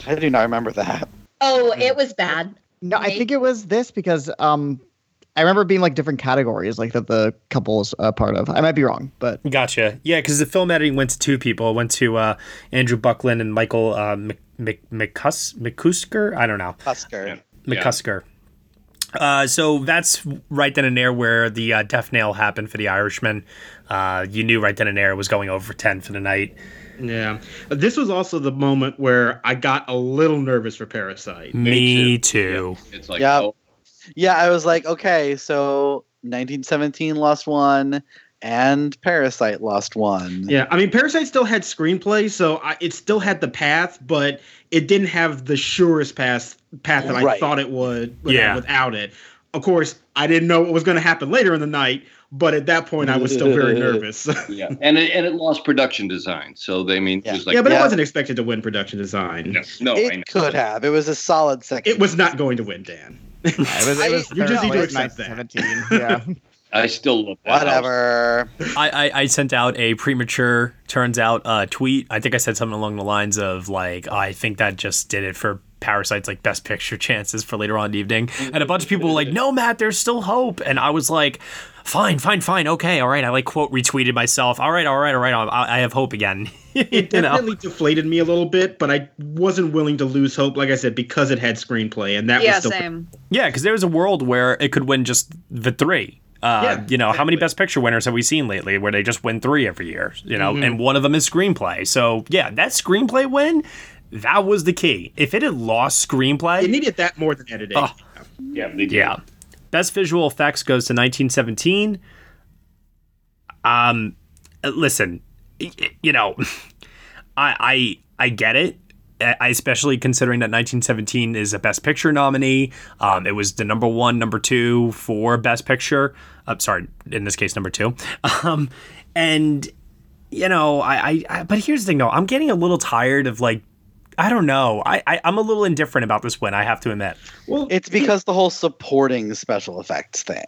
I do not remember that. Oh, it was bad. No, I think it was this because um, I remember being like different categories, like that the couple is a part of. I might be wrong, but Gotcha. Yeah, because the film editing went to two people. It went to uh, Andrew Buckland and Michael uh, Mc, Mc, McCus, McCusker? I don't know. Husker. McCusker. Uh, so that's right then and there where the uh, death nail happened for the Irishman. Uh, you knew right then and there it was going over for 10 for the night. Yeah. This was also the moment where I got a little nervous for Parasite. Me too. It's like, Yep. oh, Yeah, I was like, okay, so 1917 lost one, and Parasite lost one. Yeah, I mean, Parasite still had screenplay, so I, it still had the path, but it didn't have the surest path path that I thought it would, would have Yeah. without it. Of course, I didn't know what was going to happen later in the night, but at that point, I was still very nervous. yeah. And it, and it lost production design. So, they I mean, it was like, yeah, but Yeah. it wasn't expected to win production design. no, no I know. it could have. It was a solid second. It was not going to win, Dan. it was, it was You just need to accept that. 1917, Yeah. I still love that. Whatever. I, I, I sent out a premature, turns out, uh, tweet. I think I said something along the lines of, like, I think that just did it for Parasite's, like, best picture chances for later on in the evening. And a bunch of people were like, no, Matt, there's still hope. And I was like, fine, fine, fine. Okay, all right. I, like, quote retweeted myself. All right, all right, all right. I, I have hope again. It you know? definitely deflated me a little bit, but I wasn't willing to lose hope, like I said, because it had screenplay, and that yeah, was still same. Yeah, because there was a world where it could win just the three. Uh, Yeah, you know, how many. Best Picture winners have we seen lately where they just win three every year? You know, Mhm. and one of them is screenplay. So yeah, that screenplay win, that was the key. If it had lost screenplay, It needed that more than editing. Oh. Yeah, they did. yeah. Best visual effects goes to 1917. Um, listen, you know, I I I get it. I especially considering that 1917 is a Best Picture nominee. Um, it was the number one, number two for Best Picture. Uh, sorry, in this case, number two. Um, and you know, I, I, I but here's the thing though, I'm getting a little tired of like, I don't know, I, I I'm a little indifferent about this win. I have to admit. Well, It's because the whole supporting special effects thing.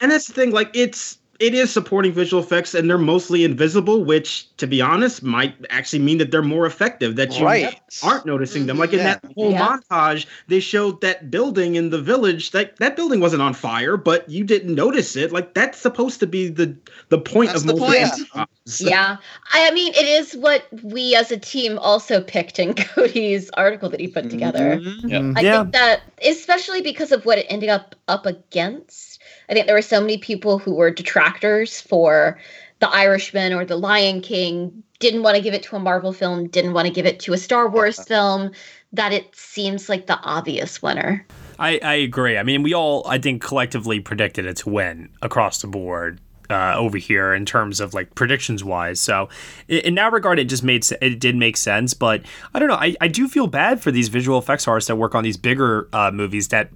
And that's the thing, like it's it is supporting visual effects and they're mostly invisible, which to be honest might actually mean that they're more effective, that you Right. aren't noticing them. Like in that whole Yeah. montage, they showed that building in the village, that that building wasn't on fire, but you didn't notice it. Like that's supposed to be the the point That's of the most point. montages. yeah. I, I mean, it is what we as a team also picked in Cody's article that he put together. Mhm. Yeah. I Yeah. think that, especially because of what it ended up up against, I think there were so many people who were detractors for The Irishman or The Lion King, didn't want to give it to a Marvel film, didn't want to give it to a Star Wars film, that it seems like the obvious winner. I, I agree. I mean, we all, I think, collectively predicted it to win across the board uh, over here in terms of like predictions wise. So, in, that regard, it just made it did make sense. But I don't know. I, I do feel bad for these visual effects artists that work on these bigger uh, movies that,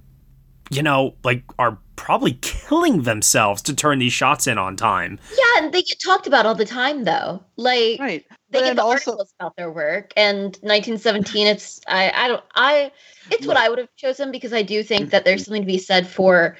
you know, like are probably killing themselves to turn these shots in on time. Yeah, and they get talked about all the time, though. Like, Right. they But get the also- articles about their work and 1917 it's i i don't i it's what i would have chosen because i do think that there's mm-hmm. something to be said for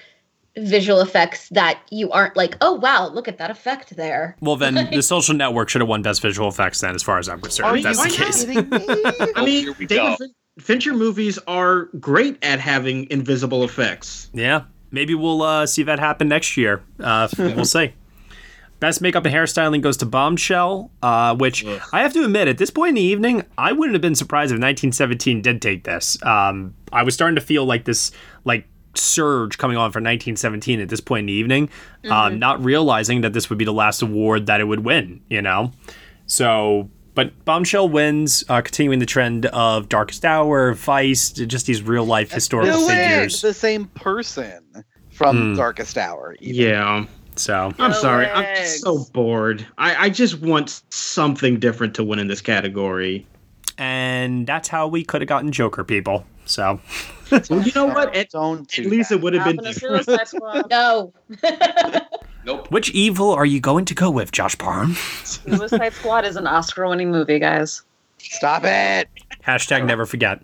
visual effects that you aren't like oh wow look at that effect there Well, then the social network should have won best visual effects then, as far as I'm concerned. Are if that's you the case. me? I Oh, mean, here we David go. Fin- Fincher movies are great at having invisible effects. Yeah, maybe we'll uh, see that happen next year. Uh, we'll see. Best makeup and hairstyling goes to Bombshell, uh, which I have to admit, at this point in the evening, I wouldn't have been surprised if 1917 did take this. Um, I was starting to feel like this, like surge coming on for 1917 at this point in the evening, um, not realizing that this would be the last award that it would win. You know, so. But Bombshell wins, uh, continuing the trend of Darkest Hour, Vice, just these real life historical No way, figures. it's the same person from Hmm. Darkest Hour. even. Yeah. So I'm sorry. I'm so bored. I, I just want something different to win in this category. and that's how we could have gotten Joker people. So Well, you know what? At, Don't do at least that. it would have been Happened to different. Suicide no Nope. which evil are you going to go with, Josh Parham? Suicide Squad is an Oscar-winning movie, guys. Stop it. Hashtag never forget.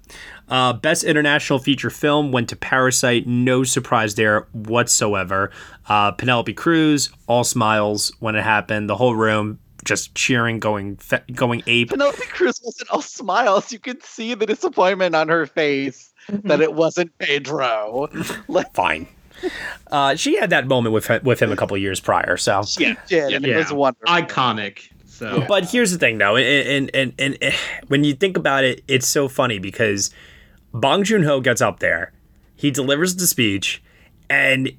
Uh, best international feature film went to Parasite. No surprise there whatsoever. Uh, Penelope Cruz, all smiles when it happened. The whole room just cheering, going fe- going ape. Penelope Cruz wasn't all smiles. You could see the disappointment on her face that it wasn't Pedro. Like, Fine. Uh, she had that moment with with him a couple years prior. So Yeah. did, and it was Yeah. wonderful. Iconic. So But here's the thing, though, and and, and and when you think about it, it's so funny because Bong Joon Ho gets up there, he delivers the speech, and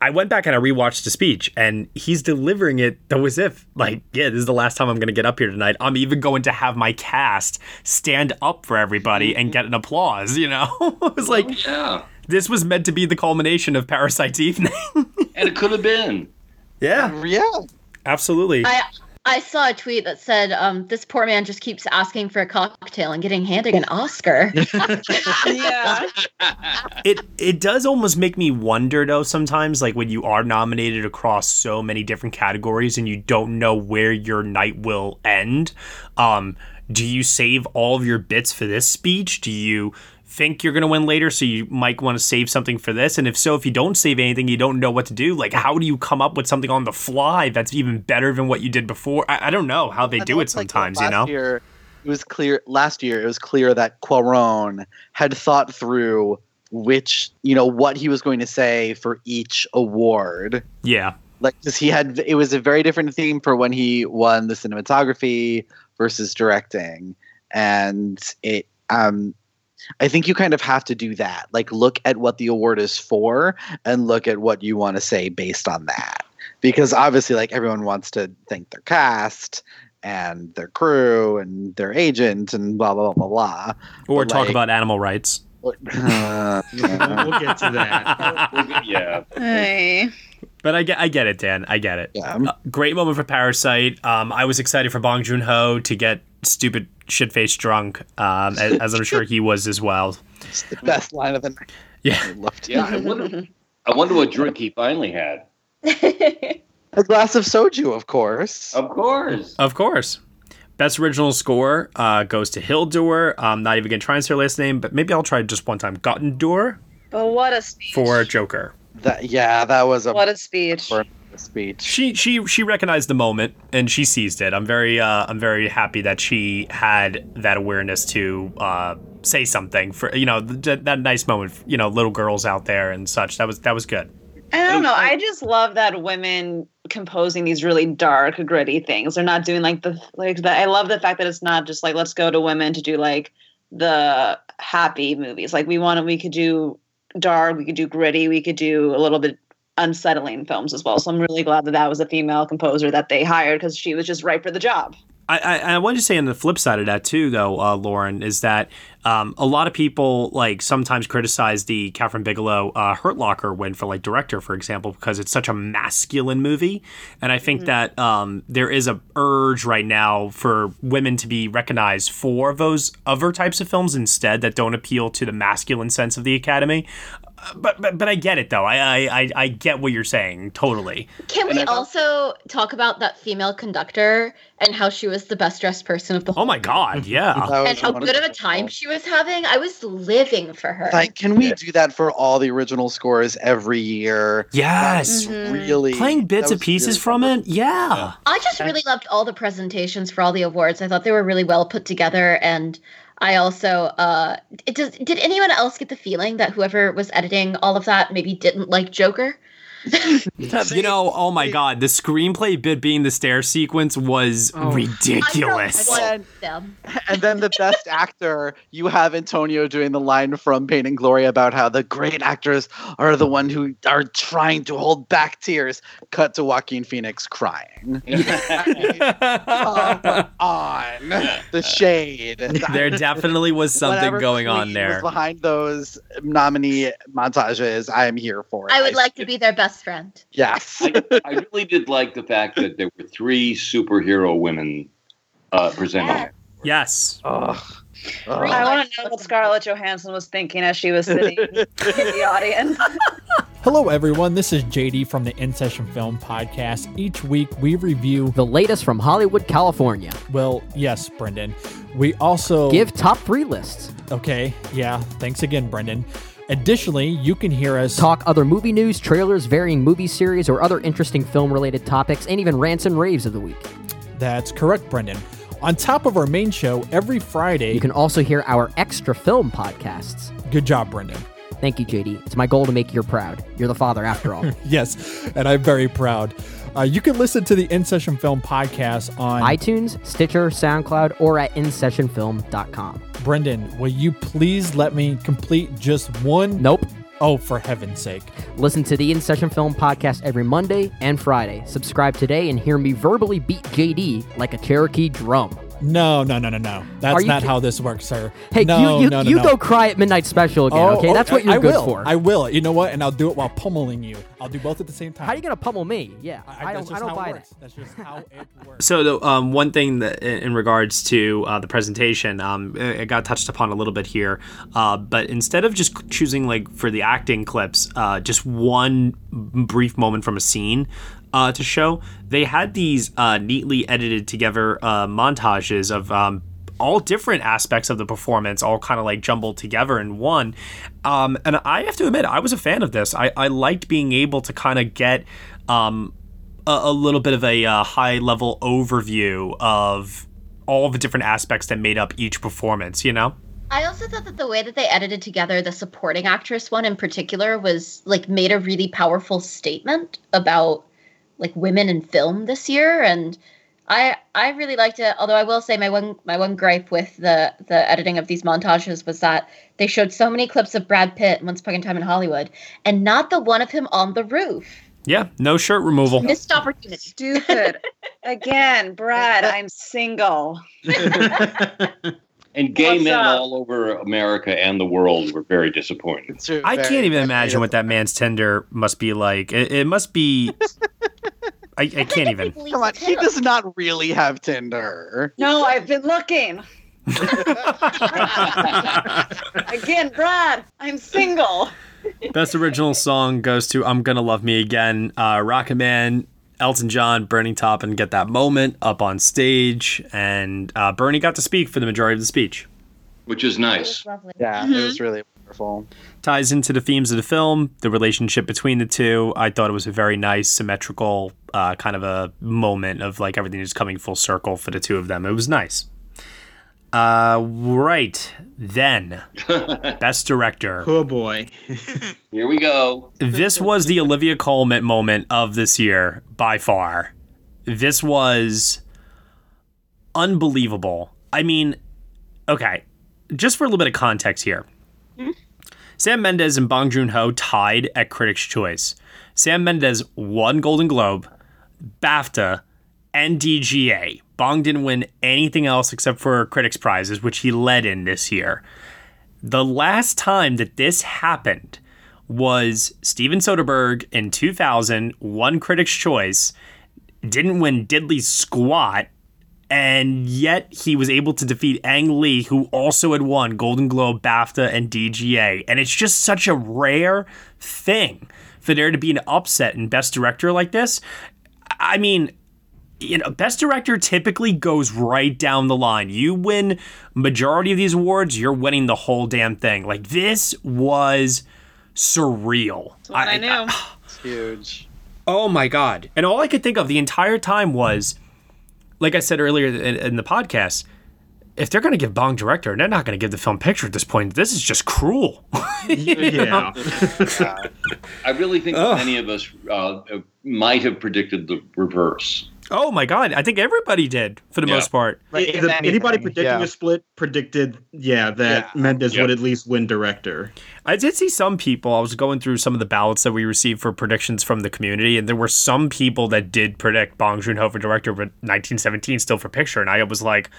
I went back and I rewatched the speech, and he's delivering it though as if like, yeah, this is the last time I'm going to get up here tonight. I'm even going to have my cast stand up for everybody and get an applause. You know, it was like Yeah. This was meant to be the culmination of Parasite's evening. And it could have been. yeah, yeah. absolutely. i i saw a tweet that said um this poor man just keeps asking for a cocktail and getting handed an oscar yeah. it it does almost make me wonder though sometimes like when you are nominated across so many different categories and you don't know where your night will end um do you save all of your bits for this speech do you think you're going to win later so you might want to save something for this and if so if you don't save anything you don't know what to do like how do you come up with something on the fly that's even better than what you did before i, I don't know how they I do it it's like sometimes you know Year, it was clear last year. It was clear that Cuarón had thought through which you know what he was going to say for each award. yeah Like, because he had it was a very different theme for when he won the cinematography versus directing, and it um. I think you kind of have to do that. Like, look at what the award is for and look at what you want to say based on that. Because obviously, like, everyone wants to thank their cast and their crew and their agent and blah, blah, blah, blah, or But, talk like- about animal rights blah. Uh, we'll get to that. Yeah. Hey. But I get, I get it, Dan. I get it. yeah. Uh, great moment for Parasite. Um, I was excited for Bong Joon Ho to get stupid shit faced drunk, um, as, as I'm sure he was as well. It's the best line of the night. Yeah. I loved it. Yeah. I wonder, I wonder what drink he finally had. A glass of soju, of course. Of course. Of course. Best original score uh, goes to Hildur. I'm not even gonna try and say her last name, but maybe I'll try just one time. Gottendur But what a speech. for Joker. That yeah, that was a What a speech. Burn speech. She she she recognized the moment and she seized it. I'm very uh, I'm very happy that she had that awareness to uh, say something for you know th- that nice moment. You know, little girls out there and such. That was that was good. I don't know. I just love that women composing these really dark, gritty things. They're not doing like the like that. I love the fact that it's not just like let's go to women to do like the happy movies. Like we want to, we could do dark, we could do gritty, we could do a little bit unsettling films as well. So I'm really glad that that was a female composer that they hired because she was just right for the job. I, I, I wanted to say on the flip side of that too, though, uh, Lauren, is that um, a lot of people like sometimes criticize the Kathryn Bigelow uh, Hurt Locker win for like director, for example, because it's such a masculine movie, and I think mm-hmm. that um, there is a urge right now for women to be recognized for those other types of films instead that don't appeal to the masculine sense of the Academy but, but but I get it though. I, I I get what you're saying totally. Can we also talk about that female conductor and how she was the best dressed person of the whole? Oh my god, yeah. and how good of a time she was having. I was living for her. Like, can we do that for all the original scores every year? Yes, Mm-hmm. really. Playing bits and pieces really from it. Yeah. I just really loved all the presentations for all the awards. I thought they were really well put together and. I also uh does did anyone else get the feeling that whoever was editing all of that maybe didn't like Joker? you know, oh my god, the screenplay bit being the stair sequence was Oh. ridiculous. And, and then the best actor, you have Antonio doing the line from Pain and Glory about how the great actors are the one who are trying to hold back tears. Cut to Joaquin Phoenix crying. Come on, the shade. there definitely was something Whatever going on there. Behind those nominee montages, I am here for it. I would like to be their best friend. Yes. I, I really did like the fact that there were three superhero women uh, presenting. Yes. Oh. I want to know what Scarlett Johansson was thinking as she was sitting in the audience. Hello, everyone. This is JD from the In Session Film Podcast. Each week we review the latest from Hollywood, California. Well, yes, Brendan. We also give top three lists. Okay, yeah. Thanks again, Brendan. Additionally, you can hear us talk other movie news, trailers, varying movie series, or other interesting film related topics, and even rants and raves of the week. That's correct, Brendan. On top of our main show, every Friday, you can also hear our extra film podcasts. Good job, Brendan. Thank you, JD. It's my goal to make you proud. You're the father, after all. yes, and I'm very proud. Uh, you can listen to the In Session Film podcast on iTunes, Stitcher, SoundCloud, or at InSessionFilm.com. Brendan, will you please let me complete just one? Nope. Oh, for heaven's sake. Listen to the In Session Film podcast every Monday and Friday. Subscribe today and hear me verbally beat JD like a Cherokee drum. No, no, no, no, no. That's you not ki- how this works, sir. Hey, no, you you, no, no, you no. go cry at midnight special again, Oh, okay? oh, That's what you're I good will. for. I will. You know what? And I'll do it while pummeling you. I'll do both at the same time. How are you gonna pummel me? Yeah, I, that's don't. just I don't buy it that. works. That's just how it works. So the um, one thing that in in regards to uh, the presentation, um, it it got touched upon a little bit here, uh, but instead of just choosing like for the acting clips, uh, just one brief moment from a scene. Uh, to show they had these uh, neatly edited together uh, montages of um, all different aspects of the performance, all kind of like jumbled together in one. Um, and I have to admit, I was a fan of this. I, I liked being able to kind of get um, a, a little bit of a uh, high level overview of all the different aspects that made up each performance, you know? I also thought that the way that they edited together the supporting actress one in particular was like made a really powerful statement about like women in film this year and I I really liked it although I will say my one my one gripe with the the editing of these montages was that they showed so many clips of Brad Pitt once upon a time in Hollywood and not the one of him on the roof. Yeah, no shirt removal. Missed opportunity. Stupid. Again, Brad, I'm single. And gay What's men up? all over America and the world were very disappointed. I can't even imagine what that man's Tinder must be like. It, it must be. I, I can't even. Come on, he does not really have Tinder. No, I've been looking. Again, Brad, I'm single. Best original song goes to "I'm Gonna Love Me Again." Uh, Rocket Man, Elton John, Bernie Taupin get that moment up on stage, and uh, Bernie got to speak for the majority of the speech. Which is nice. Yeah, it was really wonderful. Ties into the themes of the film, the relationship between the two. I thought it was a very nice, symmetrical uh, kind of a moment of like everything just coming full circle for the two of them. It was nice. Uh, right then, best director. Oh boy. Here we go. This was the Olivia Colman moment of this year by far. This was unbelievable. I mean, okay, just for a little bit of context here. Hmm? Sam Mendes and Bong Joon Ho tied at Critics' Choice. Sam Mendes won Golden Globe, BAFTA, and DGA. Bong didn't win anything else except for Critics' Prizes, which he led in this year. The last time that this happened was Steven Soderbergh in 2000, won Critics' Choice, didn't win diddly squat, and yet he was able to defeat Ang Lee, who also had won Golden Globe, BAFTA, and DGA. And it's just such a rare thing for there to be an upset in Best Director like this. I mean, you know, Best Director typically goes right down the line. You win majority of these awards, you're winning the whole damn thing. Like this was surreal. That's what I, knew. It's huge. Oh my god! And all I could think of the entire time was, like I said earlier in, in the podcast, if they're going to give Bong director, they're not going to give the film picture at this point. This is just cruel. yeah. I really think many of us uh, might have predicted the reverse. Oh my god! I think everybody did for the Yeah. most part. Like, If if anybody predicting yeah. a split predicted, yeah, that Yeah. Mendes Yep. would at least win director. I did see some people. I was going through some of the ballots that we received for predictions from the community, and there were some people that did predict Bong Joon Ho for director, but 1917 still for picture. And I was like,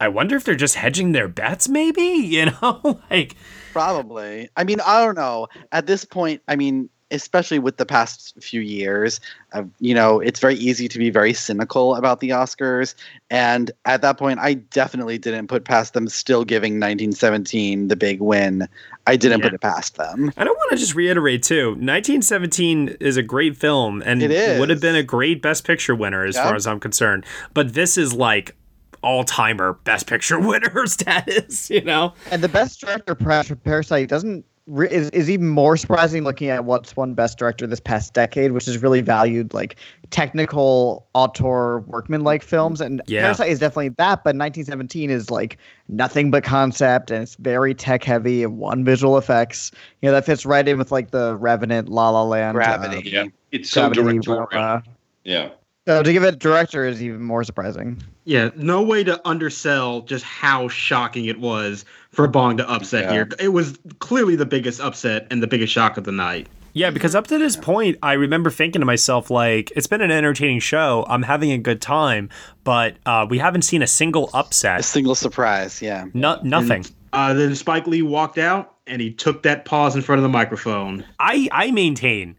I wonder if they're just hedging their bets, maybe. You know, like Probably. I mean, I don't know. At this point, I mean, especially with the past few years, uh, you know, it's very easy to be very cynical about the Oscars. And at that point, I definitely didn't put past them still giving 1917 the big win. I didn't Yeah. put it past them. And I want to just reiterate too, 1917 is a great film and It is. would have been a great Best Picture winner as Yeah. far as I'm concerned. But this is like all timer Best Picture winner status, you know? And the best director perhaps for Parasite doesn't re- is, is even more surprising looking at what's won best director this past decade, which is really valued like technical auteur workman-like films. And Yeah. Parasite is definitely that, but 1917 is like nothing but concept and it's very tech heavy and won visual effects. You know that fits right in with like the Revenant, La La Land, Gravity. Uh, yeah, it's so Gravity, directorial. Roma. Yeah. So to give it director is even more surprising. Yeah, no way to undersell just how shocking it was for Bong to upset Yeah. here. It was clearly the biggest upset and the biggest shock of the night. Yeah, because up to this point, I remember thinking to myself, like, it's been an entertaining show. I'm having a good time, but uh, we haven't seen a single upset, A single surprise. Yeah. No, nothing. Uh, then Spike Lee walked out and he took that pause in front of the microphone. I, I maintain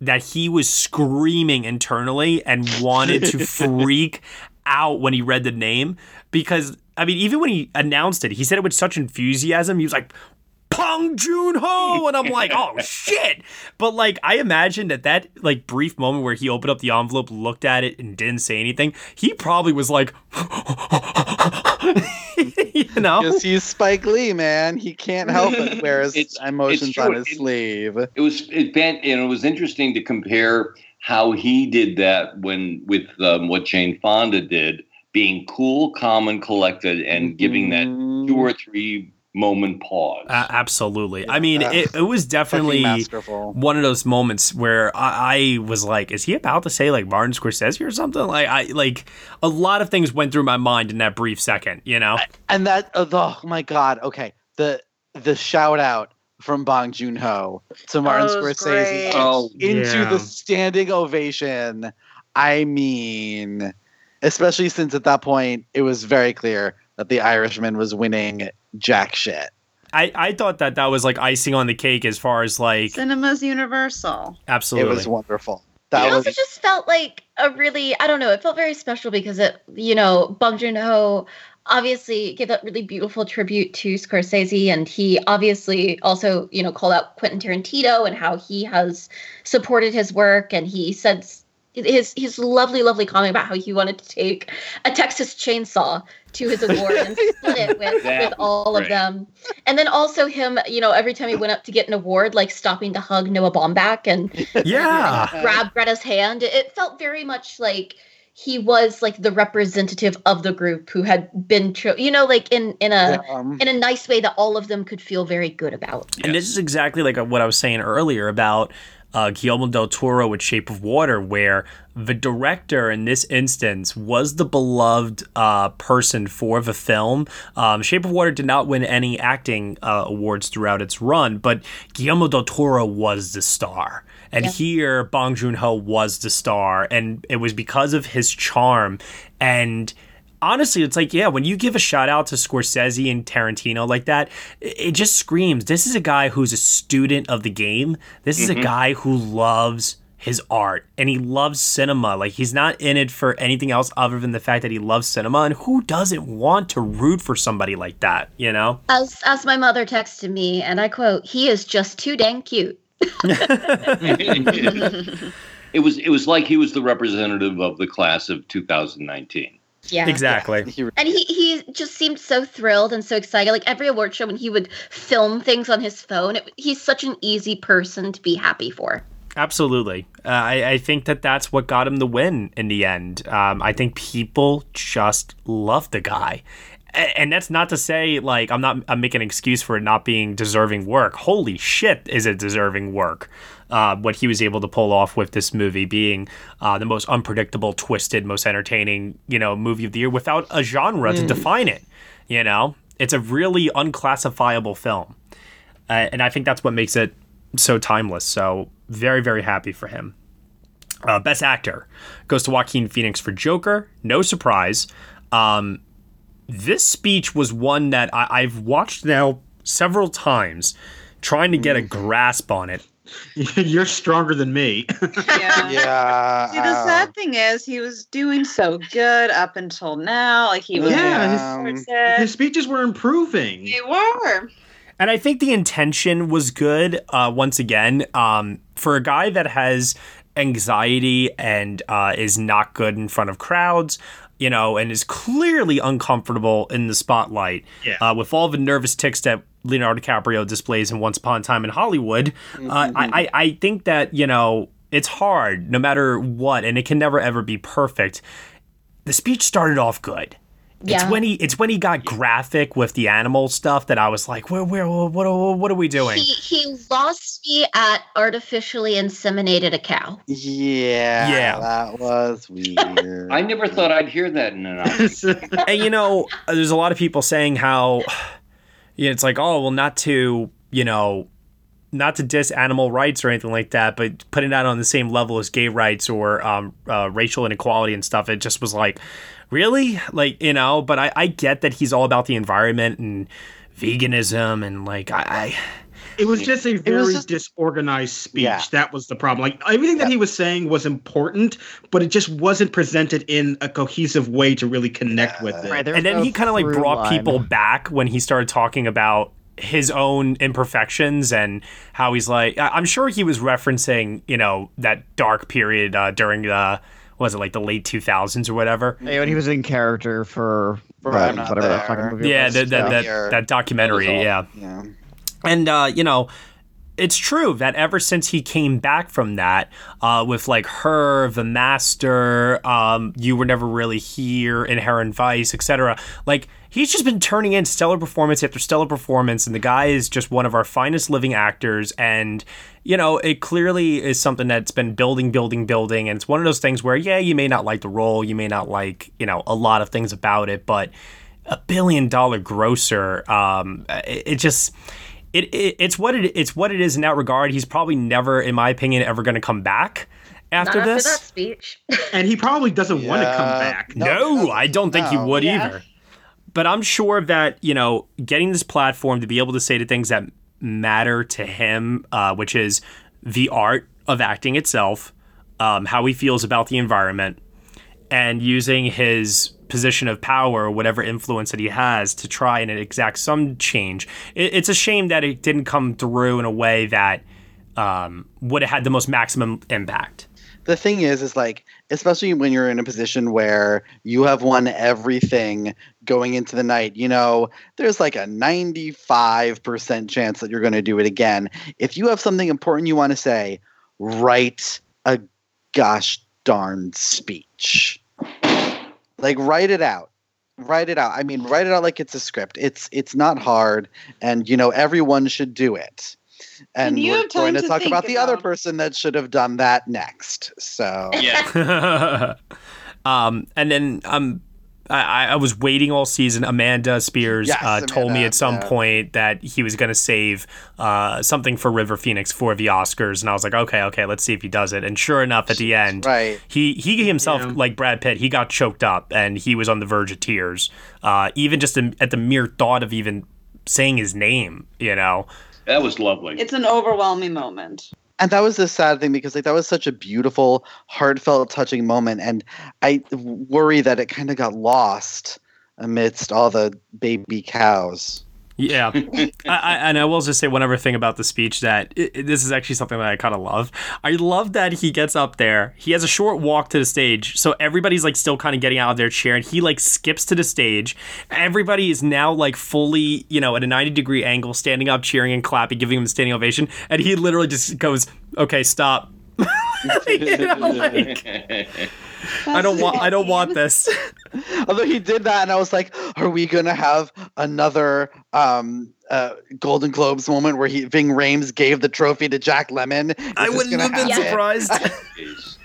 that he was screaming internally and wanted to freak out when he read the name because I mean even when he announced it he said it with such enthusiasm. He was like Bong Joon Ho and I'm like oh shit but like I imagined that that like brief moment where he opened up the envelope looked at it and didn't say anything he probably was like you know Because he's Spike Lee, man. He can't help it. Wears It's- emotions it's true. on his It- sleeve. It was it been and it was interesting to compare how he did that when with um, what Jane Fonda did, being cool, calm, and collected, and giving that two or three moment pause. A- absolutely. I mean, it, it was definitely one of those moments where I, I was like, "Is he about to say like Martin Scorsese or something?" Like, I like a lot of things went through my mind in that brief second. You know? And that oh, the, oh my god, okay. The the shout out from Bong Joon Ho to Martin Oh, it Scorsese. Oh, into yeah. the standing ovation. I mean, especially since at that point it was very clear that the Irishman was winning jack shit. I, I thought that that was like icing on the cake as far as like Cinema's universal. absolutely. It was wonderful. That it was also just felt like a really I don't know, it felt very special because it you know, Bong Joon Ho obviously gave that really beautiful tribute to Scorsese and he obviously also, you know, called out Quentin Tarantino and how he has supported his work and he said his his lovely, lovely comment about how he wanted to take a Texas chainsaw to his award and split it with, That with was all of them. And then also him, you know, every time he went up to get an award, like stopping to hug Noah Baumbach and yeah. grab Greta's hand. It felt very much like he was like the representative of the group who had been cho- you know like in in a Um, in a nice way that all of them could feel very good about And this is exactly like what I was saying earlier about uh, Guillermo del Toro with Shape of Water, where the director in this instance was the beloved uh, person for the film. Um, Shape of Water did not win any acting uh, awards throughout its run, but Guillermo del Toro was the star. And Yeah. here, Bong Joon Ho was the star, and it was because of his charm and honestly, it's like, yeah, when you give a shout out to Scorsese and Tarantino like that, it it just screams this is a guy who's a student of the game. This is a Mhm. guy who loves his art and he loves cinema. Like, he's not in it for anything else other than the fact that he loves cinema. And who doesn't want to root for somebody like that, you know? as as my mother texted me and i quote he is just too dang cute it was it was like he was the representative of the class of 2019. Yeah Exactly. and he he just seemed so thrilled and so excited like every award show when he would film things on his phone it, he's such an easy person to be happy for Absolutely. Uh, I, I think that that's what got him the win in the end. Um, I think people just love the guy. And that's not to say like I'm not I'm making an excuse for it not being deserving work. Holy shit, is it deserving work? Uh, what he was able to pull off with this movie being uh, the most unpredictable, twisted, most entertaining, you know, movie of the year without a genre to Mm. define it. You know, it's a really unclassifiable film, uh, and I think that's what makes it so timeless. So very, very happy for him. Uh, best actor goes to Joaquin Phoenix for Joker. No surprise. Um, this speech was one that I- I've watched now several times, trying to get a grasp on it. You're stronger than me. Yeah. yeah. See, the sad thing is, he was doing so good up until now. Like he was. yeah, his, his speeches were improving. They were. And I think the intention was good. Uh, once again, um, for a guy that has anxiety and uh, is not good in front of crowds, you know, and is clearly uncomfortable in the spotlight. Yeah. Uh, with all the nervous tics that Leonardo DiCaprio displays in Once Upon a Time in Hollywood, uh, I, I I think that you know it's hard no matter what, and it can never ever be perfect. The speech started off good. It's when he it's when he got graphic with the animal stuff that I was like, where where what what, what are we doing? he he lost me at artificially inseminated a cow Yeah. Yeah. That was weird. I never thought I'd hear that in an hour. and you know, there's a lot of people saying how you know, it's like, oh, well, not to, you know, not to diss animal rights or anything like that, but putting that on the same level as gay rights or um, uh, racial inequality and stuff, it just was like, really? Like, you know, but I, I get that he's all about the environment and veganism and like, I, I It was just a very just- disorganized speech. Yeah. That was the problem. Like everything that he was saying was important, but it just wasn't presented in a cohesive way to really connect with it. Right, and then no he kind of like brought line. people back when he started talking about his own imperfections and how he's like I- i'm sure he was referencing you know that dark period uh, during the what was it like the late 2000s or whatever Hey, when he was in character for, For I'm whatever that There. fucking movie yeah was. that, that, that, Yeah. that documentary That was yeah Yeah. and uh, you know, it's true that ever since he came back from that, uh, with like her, the master, um, you were never really here, Inherent Vice, etc. Like he's just been turning in stellar performance after stellar performance, and the guy is just one of our finest living actors. And you know, it clearly is something that's been building, building, building. And it's one of those things where, yeah, you may not like the role, you may not like, you know, a lot of things about it, but a billion dollar grosser, um, it, it just it, it it's what it it's what it is in that regard. He's probably never, in my opinion, ever going to come back after Not this. after that speech And he probably doesn't want to come back. no, I don't think he would Yeah. either. But I'm sure that you know, getting this platform to be able to say the things that matter to him, uh, which is the art of acting itself, um, how he feels about the environment, and using his position of power, whatever influence that he has, to try and exact some change. It, it's a shame that it didn't come through in a way that um, would have had the most maximum impact. The thing is is like especially when you're in a position where you have won everything going into the night you know there's like a 95% chance that you're going to do it again if you have something important you want to say write a gosh darn speech Like write it out. Write it out. I mean, write it out like it's a script. It's it's not hard, and you know everyone should do it. And you we're going to to talk think about the other person that should have done that next. So Yeah. um, and then um, I, I was waiting all season. Amanda Spears Yes, uh, told me at some yeah. point that he was going to save uh, something for River Phoenix for the Oscars, and I was like, okay, okay, let's see if he does it. And sure enough, at the end, right. he he himself, Yeah. like Brad Pitt, he got choked up and he was on the verge of tears, uh, even just in, at the mere thought of even saying his name. You know, That was lovely. It's an overwhelming moment. and that was the sad thing because like that was such a beautiful, heartfelt, touching moment, and I worry that it kind of got lost amidst all the baby cows. Yeah, I, I, and I will just say one other thing about the speech that i i- this is actually something that I kind of love. I love that he gets up there. He has a short walk to the stage, so everybody's like still kind of getting out of their chair, and he like skips to the stage. Everybody is now like fully, you know, at a ninety degree angle, standing up, cheering and clapping, giving him a standing ovation, and he literally just goes, "Okay, stop." you know, like, I don't want. I don't want this. Although he did that, and I was like, "Are we gonna have another um, uh, Golden Globes moment where he Ving Rhames gave the trophy to Jack Lemmon?" Is I wouldn't have been happen? surprised.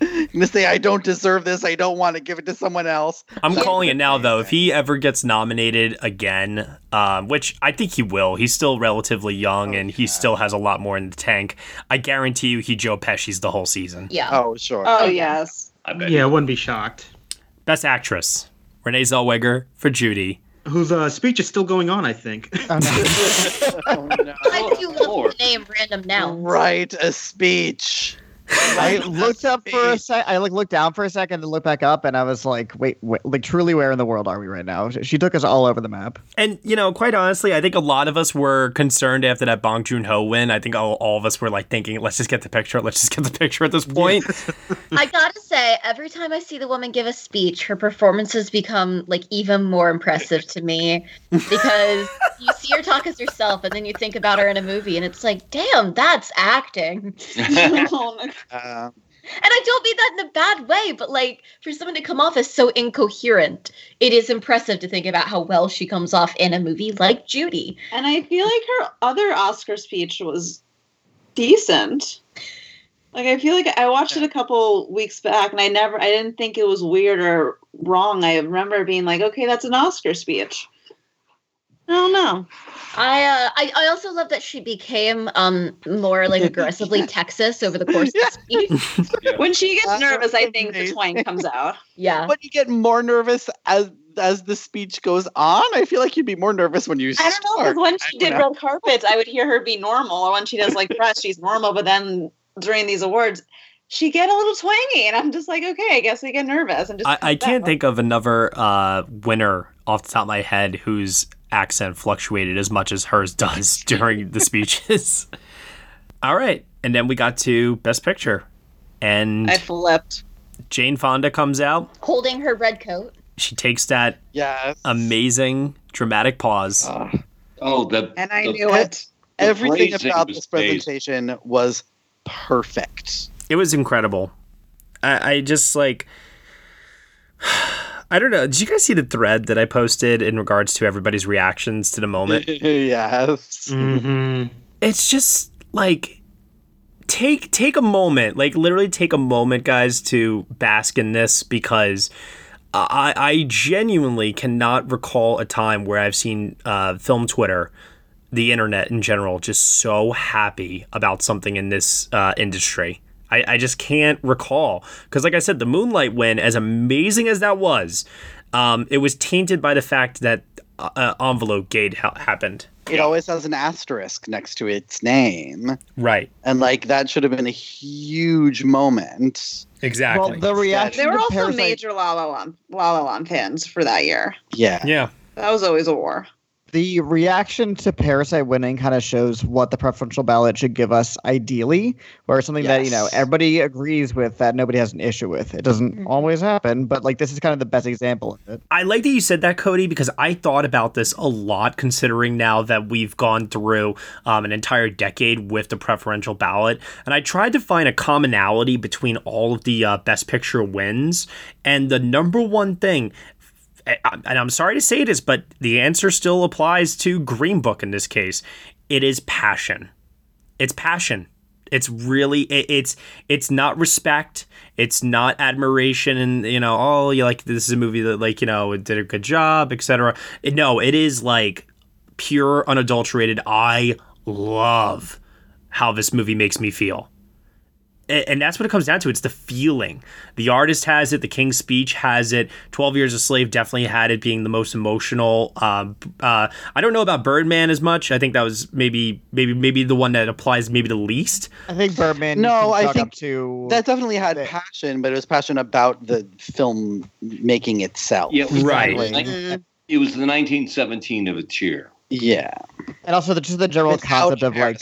I'm gonna say I don't deserve this. I don't want to give it to someone else. I'm calling it now, though. If he ever gets nominated again, um, which I think he will, he's still relatively young and he still has a lot more in the tank. I guarantee you, he Joe Pesci's the whole season. Yeah. Oh sure. Oh yes. I bet. Yeah, I wouldn't be shocked. Best actress: Renee Zellweger for Judy. Whose uh, speech is still going on, I think. Oh, no. I do love the name random nouns. Write a speech. I looked up for a sec. I like looked down for a second and looked back up, and I was like, "Wait, wait, like truly, where in the world are we right now?" She took us all over the map. And you know, quite honestly, I think a lot of us were concerned after that Bong Joon Ho win. I think all, all of us were like thinking, "Let's just get the picture. Let's just get the picture at this point." I gotta say, every time I see the woman give a speech, her performances become like even more impressive to me because you see her talk as herself, and then you think about her in a movie, and it's like, damn, that's acting. Oh, no. Uh, And I don't mean that in a bad way, but like for someone to come off as so incoherent, it is impressive to think about how well she comes off in a movie like Judy. And I feel like her other Oscar speech was decent. Like I feel like I watched it a couple weeks back and I never I didn't think it was weird or wrong. I remember being like, okay, that's an Oscar speech. I don't know. I uh, I, I also love that she became um more like aggressively Texas over the course of the speech. When she gets That nervous, I think the twang comes out. Yeah. but you get more nervous as as the speech goes on. I feel like you'd be more nervous when you I don't know start. because when she I did don't know. red carpets, I would hear her be normal, or when she does like press, she's normal. But then during these awards, she get a little twangy, and I'm just like, okay, I guess I get nervous and just. I, I can't think of another uh, winner off the top of my head whose accent fluctuated as much as hers does during the speeches. All right, and then we got to Best Picture, and I flipped. Jane Fonda comes out. Holding her red coat. She takes that Yes. amazing dramatic pause. Uh, Oh, the And I the- knew it. the everything about this amazing. presentation was perfect. it was incredible. I, I just like. I don't know. Did you guys see the thread that I posted in regards to everybody's reactions to the moment? yes. Mm-hmm. it's just like take take a moment like literally take a moment guys to bask in this because i i genuinely cannot recall a time where i've seen uh film twitter the internet in general just so happy about something in this uh, industry I, I just can't recall because like i said the moonlight win as amazing as that was um, it was tainted by the fact that uh, uh, envelope gate ha- happened It always has an asterisk next to its name. right And like that should have been a huge moment. exactly Well, the reaction There were also Parasite, major La La Land, La La Land fans for that year. Yeah. Yeah. That was always a war. The reaction to Parasite winning kind of shows what the preferential ballot should give us ideally, or something that you know everybody agrees with that nobody has an issue with. It doesn't always happen, but like this is kind of the best example of it. I like that you said that, Cody, because I thought about this a lot, considering now that we've gone through um, an entire decade with the preferential ballot, and I tried to find a commonality between all of the uh, Best Picture wins, and the number one thing. And I'm sorry to say this, but the answer still applies to Green Book in this case. It is passion. It's passion. It's really it, it's it's not respect. It's not admiration and you know oh you like this is a movie that like you know did a good job etc. No, it is like pure unadulterated. I love how this movie makes me feel. A- And that's what it comes down to. It's the feeling. The artist has it. The King's Speech has it. Twelve Years a Slave definitely had it, being the most emotional. Um, uh, I don't know about Birdman as much. I think that was maybe, maybe, maybe the one that applies maybe the least. I think Birdman. No, I think up to That definitely had passion, but it was passion about the film making itself. Yeah, it was, Right. It was, like- it was the 1917 of its cheer. Yeah. and also the, just the general Without concept of like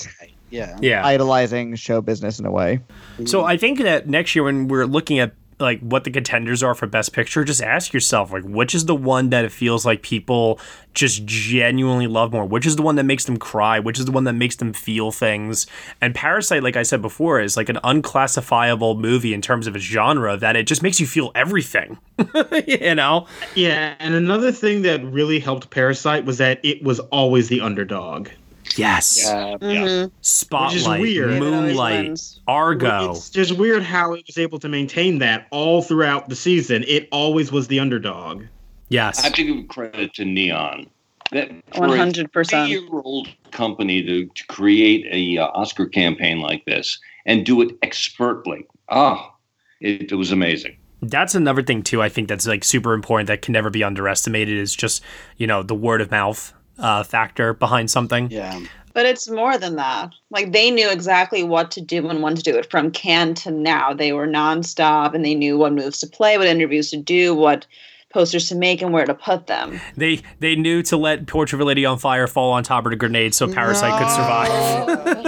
Yeah. Yeah. idolizing show business in a way. So I think that next year when we're looking at like what the contenders are for best picture, just ask yourself like which is the one that it feels like people just genuinely love more? Which is the one that makes them cry? Which is the one that makes them feel things? And Parasite, like I said before, is like an unclassifiable movie in terms of its genre that it just makes you feel everything. you know? Yeah, and another thing that really helped Parasite was that it was always the underdog. Yes. Yeah. Mhm. Spotlight, weird. David always Moonlight. Argo. It's just weird how it was able to maintain that all throughout the season. It always was the underdog. Yes. I have to give credit to Neon. That 100%. three-year-old company to, to create a uh, Oscar campaign like this and do it expertly. Ah, it, it was amazing. that's another thing too i think that's like super important that can never be underestimated is just you know the word of mouth uh, factor behind something Yeah. But it's more than that. Like they knew exactly what to do and when to do it. From Cannes to now, they were nonstop, and they knew what moves to play, what interviews to do, what posters to make, and where to put them. they they knew to let portrait of a lady on fire fall on top of the grenade so parasite could survive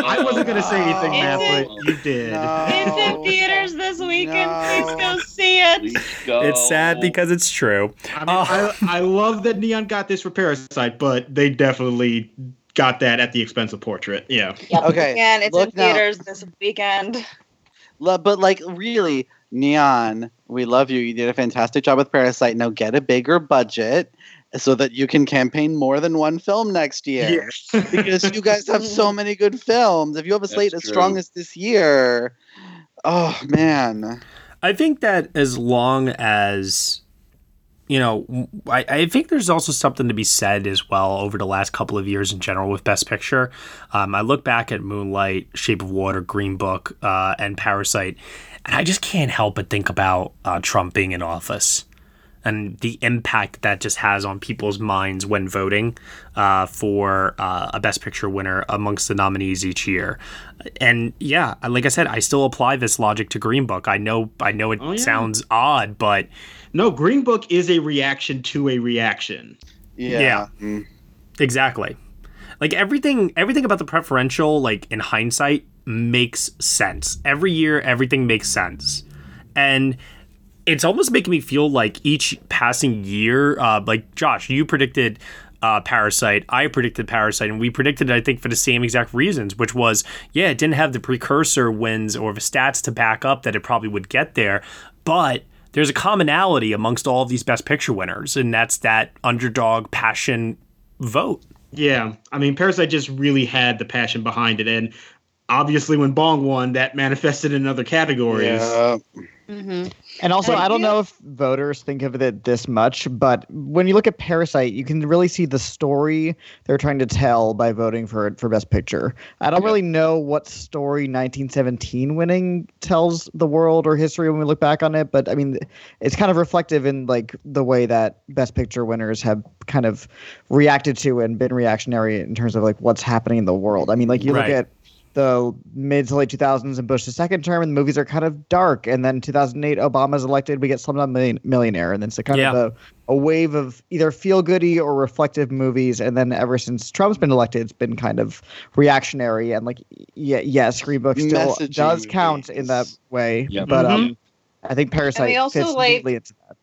I wasn't going to say anything, Is Matt, but you did. It's in theaters this weekend. No. Please go see it. Please go. it's sad because it's true I, mean, Oh. I, uh, I love that Neon got this for Parasite, but they definitely got that at the expense of Portrait. Yeah. Okay. Again, it's in look now. theaters this weekend. But like really, Neon, we love you. You did a fantastic job with Parasite. Now get a bigger budget so that you can campaign more than one film next year. because you guys have so many good films. If you have a slate That's as strong as this year, oh man. I think that as long as you know, I, I think there's also something to be said as well over the last couple of years in general with Best Picture. Um, I look back at Moonlight, Shape of Water, Green Book, uh, and Parasite, and I just can't help but think about uh, Trump being in office and the impact that just has on people's minds when voting uh, for uh, a Best Picture winner amongst the nominees each year. And yeah, like I said, I still apply this logic to Green Book. I know, I know it Oh, yeah. sounds odd, but No, Green Book is a reaction to a reaction. Yeah. Yeah. Mm. Exactly. Like everything everything about the preferential like in hindsight makes sense. Every year everything makes sense. And it's almost making me feel like each passing year uh like Josh, you predicted uh, Parasite. I predicted Parasite, and we predicted it, I think, for the same exact reasons, which was, yeah, it didn't have the precursor wins or the stats to back up that it probably would get there, but there's a commonality amongst all of these Best Picture winners, and that's that underdog passion vote. Yeah, I mean, Parasite just really had the passion behind it, and obviously, when Bong won, that manifested in other categories. Yeah. Mm-hmm. And also, And I don't know if voters think of it this much, but when you look at Parasite, you can really see the story they're trying to tell by voting for it for Best Picture. I don't really know what story 1917 winning tells the world or history when we look back on it, but I mean, it's kind of reflective in like the way that Best Picture winners have kind of reacted to and been reactionary in terms of like what's happening in the world. I mean, like you Right. look at the mid to late 2000s and Bush's second term, and the movies are kind of dark. And then 2008, Obama's elected, we get Slumdog Million- Millionaire, and then it's a kind Yeah. of a, a wave of either feel goody or reflective movies. And then ever since Trump's been elected, it's been kind of reactionary and like, yeah, yes, Green Book still Messaging does count in that way, Yep. but um, Mhm. I think Parasite they also, fits like- neatly into that.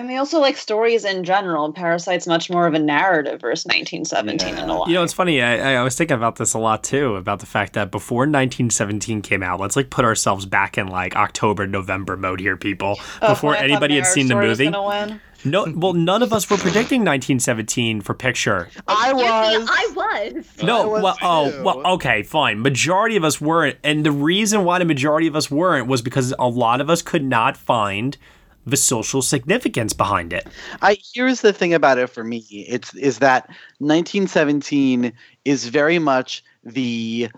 And they also like stories in general. Parasite's much more of a narrative versus 1917 in a lot. You know, it's funny. I, I was thinking about this a lot too, about the fact that before 1917 came out, let's like put ourselves back in like October, November mode here, people. Oh, before I anybody had seen the movie. gonna. No, well, none of us were predicting 1917 for picture. Oh, I was. I was. No, I was well, oh, well, okay, fine. Majority of us weren't, and the reason why the majority of us weren't was because a lot of us could not find the social significance behind it. I here's the thing about it for me. It's is that 1917 is very much the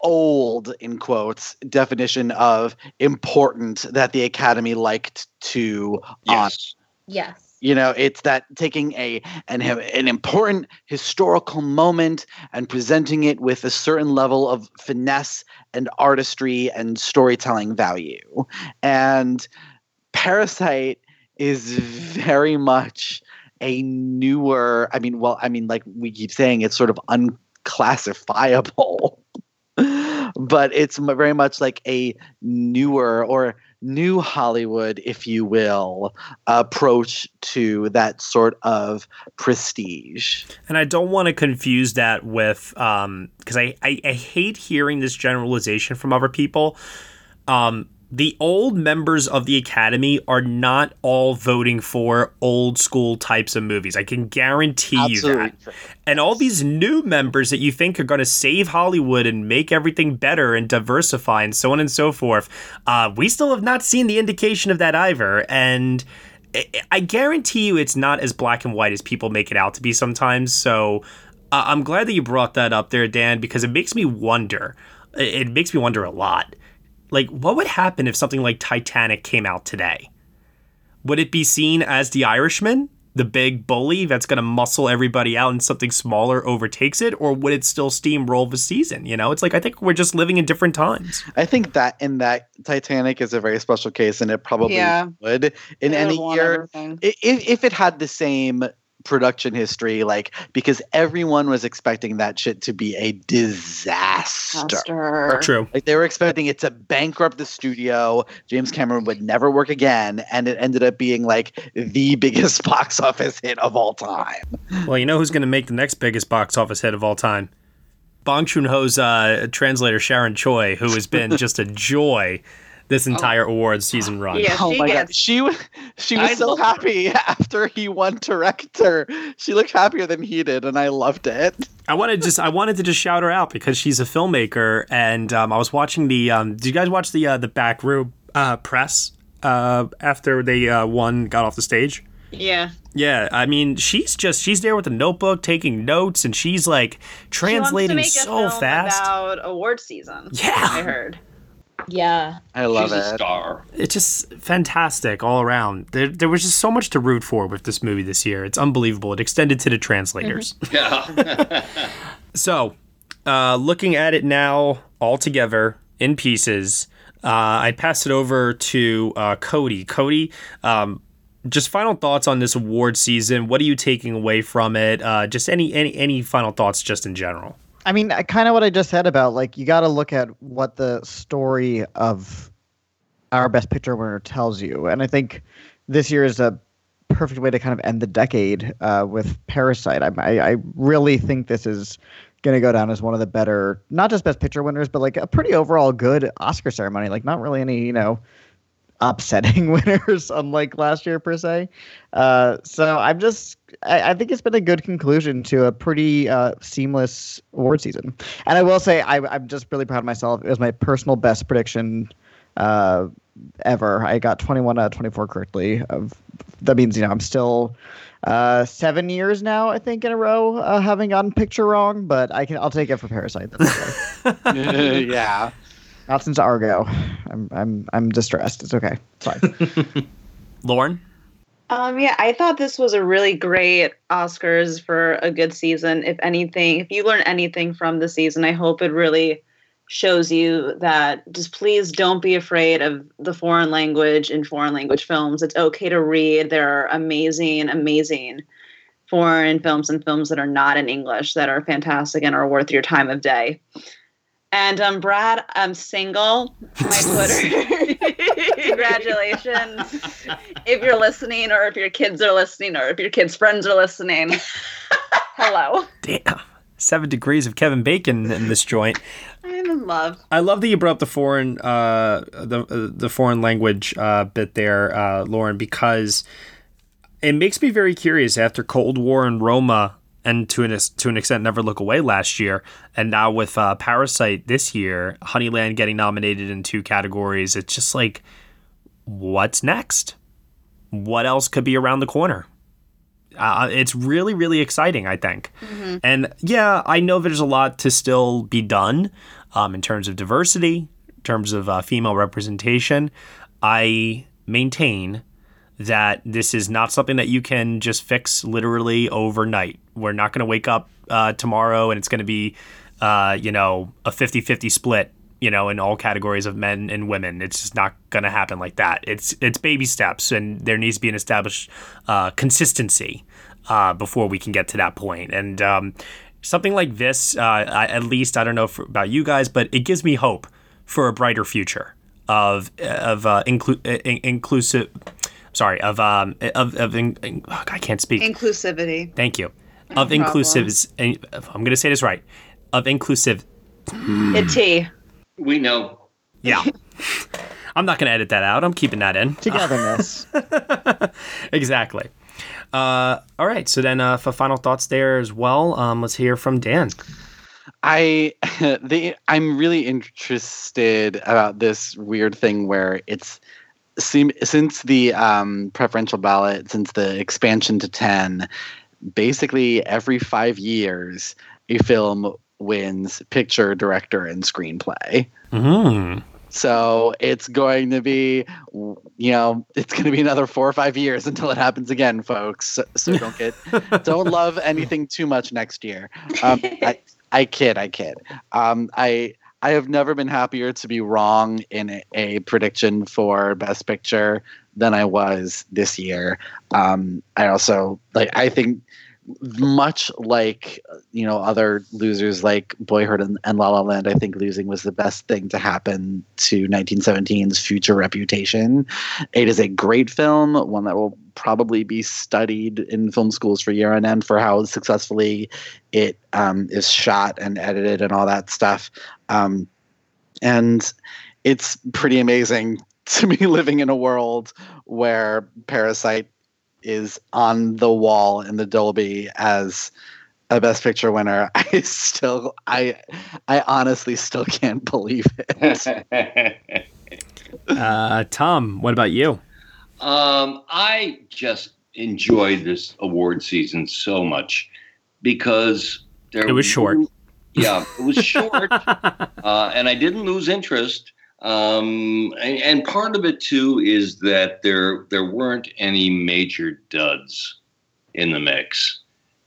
old in quotes definition of important that the academy liked to honor. Yes. Yes. You know, it's that taking a an an important historical moment and presenting it with a certain level of finesse and artistry and storytelling value. And Parasite is very much a newer, I mean, well, I mean, like we keep saying, it's sort of unclassifiable. but it's very much like a newer or new Hollywood, if you will, approach to that sort of prestige. And I don't want to confuse that with um because I, I I hate hearing this generalization from other people. Um the old members of the academy are not all voting for old school types of movies. I can guarantee you that. And all these new members that you think are going to save Hollywood and make everything better and diversify and so on and so forth, uh, we still have not seen the indication of that either. And I- guarantee you it's not as black and white as people make it out to be sometimes. So uh, I'm glad that you brought that up there, Dan, because it makes me wonder. It makes me wonder a lot. Like, what would happen if something like Titanic came out today? Would it be seen as the Irishman, the big bully that's going to muscle everybody out and something smaller overtakes it? Or would it still steamroll the season? You know, it's like I think we're just living in different times. I think that in that Titanic is a very special case, and it probably Yeah. would in It any year. If, if it had the same production history, like because everyone was expecting that shit to be a disaster. Master. True. Like they were expecting it to bankrupt the studio. James Cameron would never work again, and it ended up being like the biggest box office hit of all time. Well, you know who's going to make the next biggest box office hit of all time? Bong Joon Ho's uh, translator Sharon Choi, who has been just a joy this entire awards season run. Yeah, oh she my god, she was she was I so love- happy after he won director. She looked happier than he did, and I loved it. I wanted just I wanted to just shout her out because she's a filmmaker, and um, I was watching the. Um, did you guys watch the uh, the back room uh, press uh, after they uh, won, got off the stage? Yeah. Yeah, I mean, she's just she's there with a notebook taking notes, and she's like translating she wants to make so a film fast. about award season. Yeah. I heard. Yeah. I love She's it. a star. It's just fantastic all around. There, there was just so much to root for with this movie this year. It's unbelievable. It extended to the translators. Yeah. So, uh, looking at it now all together in pieces, uh, I pass it over to uh, Cody. Cody, um, just final thoughts on this award season. What are you taking away from it? Uh, just any any any final thoughts, just in general. I mean, kind of what I just said about like you got to look at what the story of our best picture winner tells you, and I think this year is a perfect way to kind of end the decade uh, with Parasite. I, I I really think this is going to go down as one of the better, not just best picture winners, but like a pretty overall good Oscar ceremony. Like not really any you know upsetting winners, unlike last year per se. Uh, so I'm just, I, I think it's been a good conclusion to a pretty uh, seamless award season. And I will say, I, I'm just really proud of myself. It was my personal best prediction uh, ever. I got 21 out of 24 correctly. Of that means you know I'm still uh, seven years now, I think, in a row uh, having gotten picture wrong. But I can, I'll take it for Parasite. Yeah. Not since Argo. I'm, I'm, I'm distressed. It's okay. It's fine. Lauren, Um, yeah, I thought this was a really great Oscars for a good season. If anything, if you learn anything from the season, I hope it really shows you that just please don't be afraid of the foreign language in foreign language films. It's okay to read. There are amazing, amazing foreign films and films that are not in English that are fantastic and are worth your time of day. And um, Brad, I'm single. My Twitter. Congratulations. if you're listening, or if your kids are listening, or if your kids' friends are listening, hello. Damn. Seven degrees of Kevin Bacon in this joint. I'm in love. I love that you brought up the foreign, uh, the uh, the foreign language uh, bit there, uh, Lauren, because it makes me very curious. After Cold War and Roma, and to an to an extent, Never Look Away last year, and now with uh, Parasite this year, Honeyland getting nominated in two categories. It's just like, what's next? What else could be around the corner? Uh, it's really, really exciting, I think. Mm-hmm. And yeah, I know there's a lot to still be done um, in terms of diversity, in terms of uh, female representation. I maintain that this is not something that you can just fix literally overnight. We're not going to wake up uh, tomorrow and it's going to be, uh, you know, a 50 50 split. You know, in all categories of men and women, it's just not going to happen like that. It's it's baby steps, and there needs to be an established uh, consistency uh, before we can get to that point. And um, something like this, uh, I, at least I don't know for, about you guys, but it gives me hope for a brighter future of of uh, inclu- in- inclusive. Sorry, of um of of in, in- oh, I can't speak. Inclusivity. Thank you. No Of inclusive, I'm going to say this right. Of inclusive. It We know. Yeah. I'm not going to edit that out. I'm keeping that in. Togetherness. exactly. Uh, all right. So then, uh, for final thoughts there as well, um, let's hear from Dan. I the I'm really interested about this weird thing where it's seem since the um, preferential ballot, since the expansion to ten, basically every five years a film wins picture, director, and screenplay. Mm-hmm. So it's going to be, you know, it's going to be another four or five years until it happens again, folks. So, so don't get, don't love anything too much next year. Um, I, I kid, I kid. Um, I I have never been happier to be wrong in a, prediction for Best Picture than I was this year. Um, I also like. I think much like you know other losers like Boyhood and, and La La Land, I think losing was the best thing to happen to 1917's future reputation. It is a great film, one that will probably be studied in film schools for year on end for how successfully it um, is shot and edited and all that stuff. Um, and it's pretty amazing to be living in a world where Parasite is on the wall in the Dolby as a Best Picture winner. I still, I, I honestly still can't believe it. uh, Tom, what about you? Um, I just enjoyed this award season so much because there it was short. Yeah, it was short, uh, and I didn't lose interest. Um, and, and, part of it too is that there there weren't any major duds in the mix,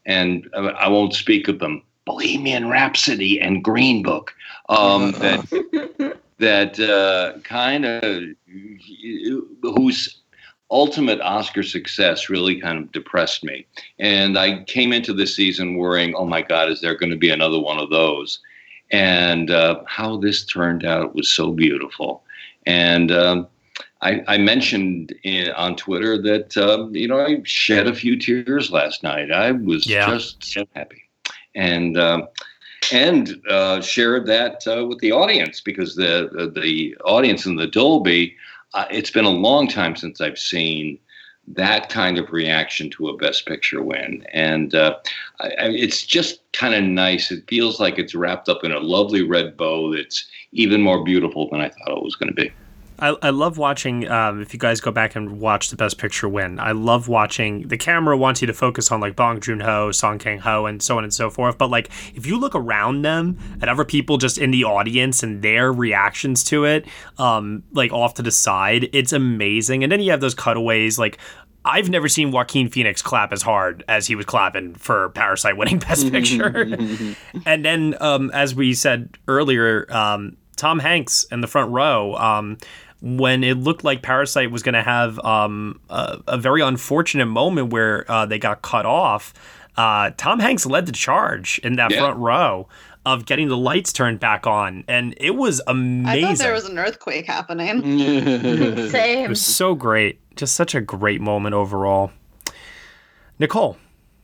and I, I won't speak of them. Bohemian Rhapsody and Green Book um, that that uh, kind of whose ultimate Oscar success really kind of depressed me, and I came into the season worrying, "Oh my God, is there going to be another one of those?" And uh, how this turned out was so beautiful. And um, I, I, mentioned in, on Twitter that um, you know I shed a few tears last night. I was yeah. just so happy, and um, and uh, shared that uh, with the audience because the the audience in the Dolby. Uh, it's been a long time since I've seen that kind of reaction to a best picture win. And uh, I, I, it's just kind of nice. It feels like it's wrapped up in a lovely red bow that's even more beautiful than i thought it was going to be I, I love watching um, if you guys go back and watch the best picture win i love watching the camera wants you to focus on like bong joon-ho song kang-ho and so on and so forth but like if you look around them at other people just in the audience and their reactions to it um, like off to the side it's amazing and then you have those cutaways like I've never seen Joaquin Phoenix clap as hard as he was clapping for Parasite winning Best Picture. and then, um, as we said earlier, um, Tom Hanks in the front row. Um, when it looked like Parasite was going to have um, a, a, very unfortunate moment where uh, they got cut off, uh, Tom Hanks led the charge in that yeah. front row of getting the lights turned back on, and it was amazing. I thought there was an earthquake happening. Same. It was so great. Just such a great moment overall. Nicole.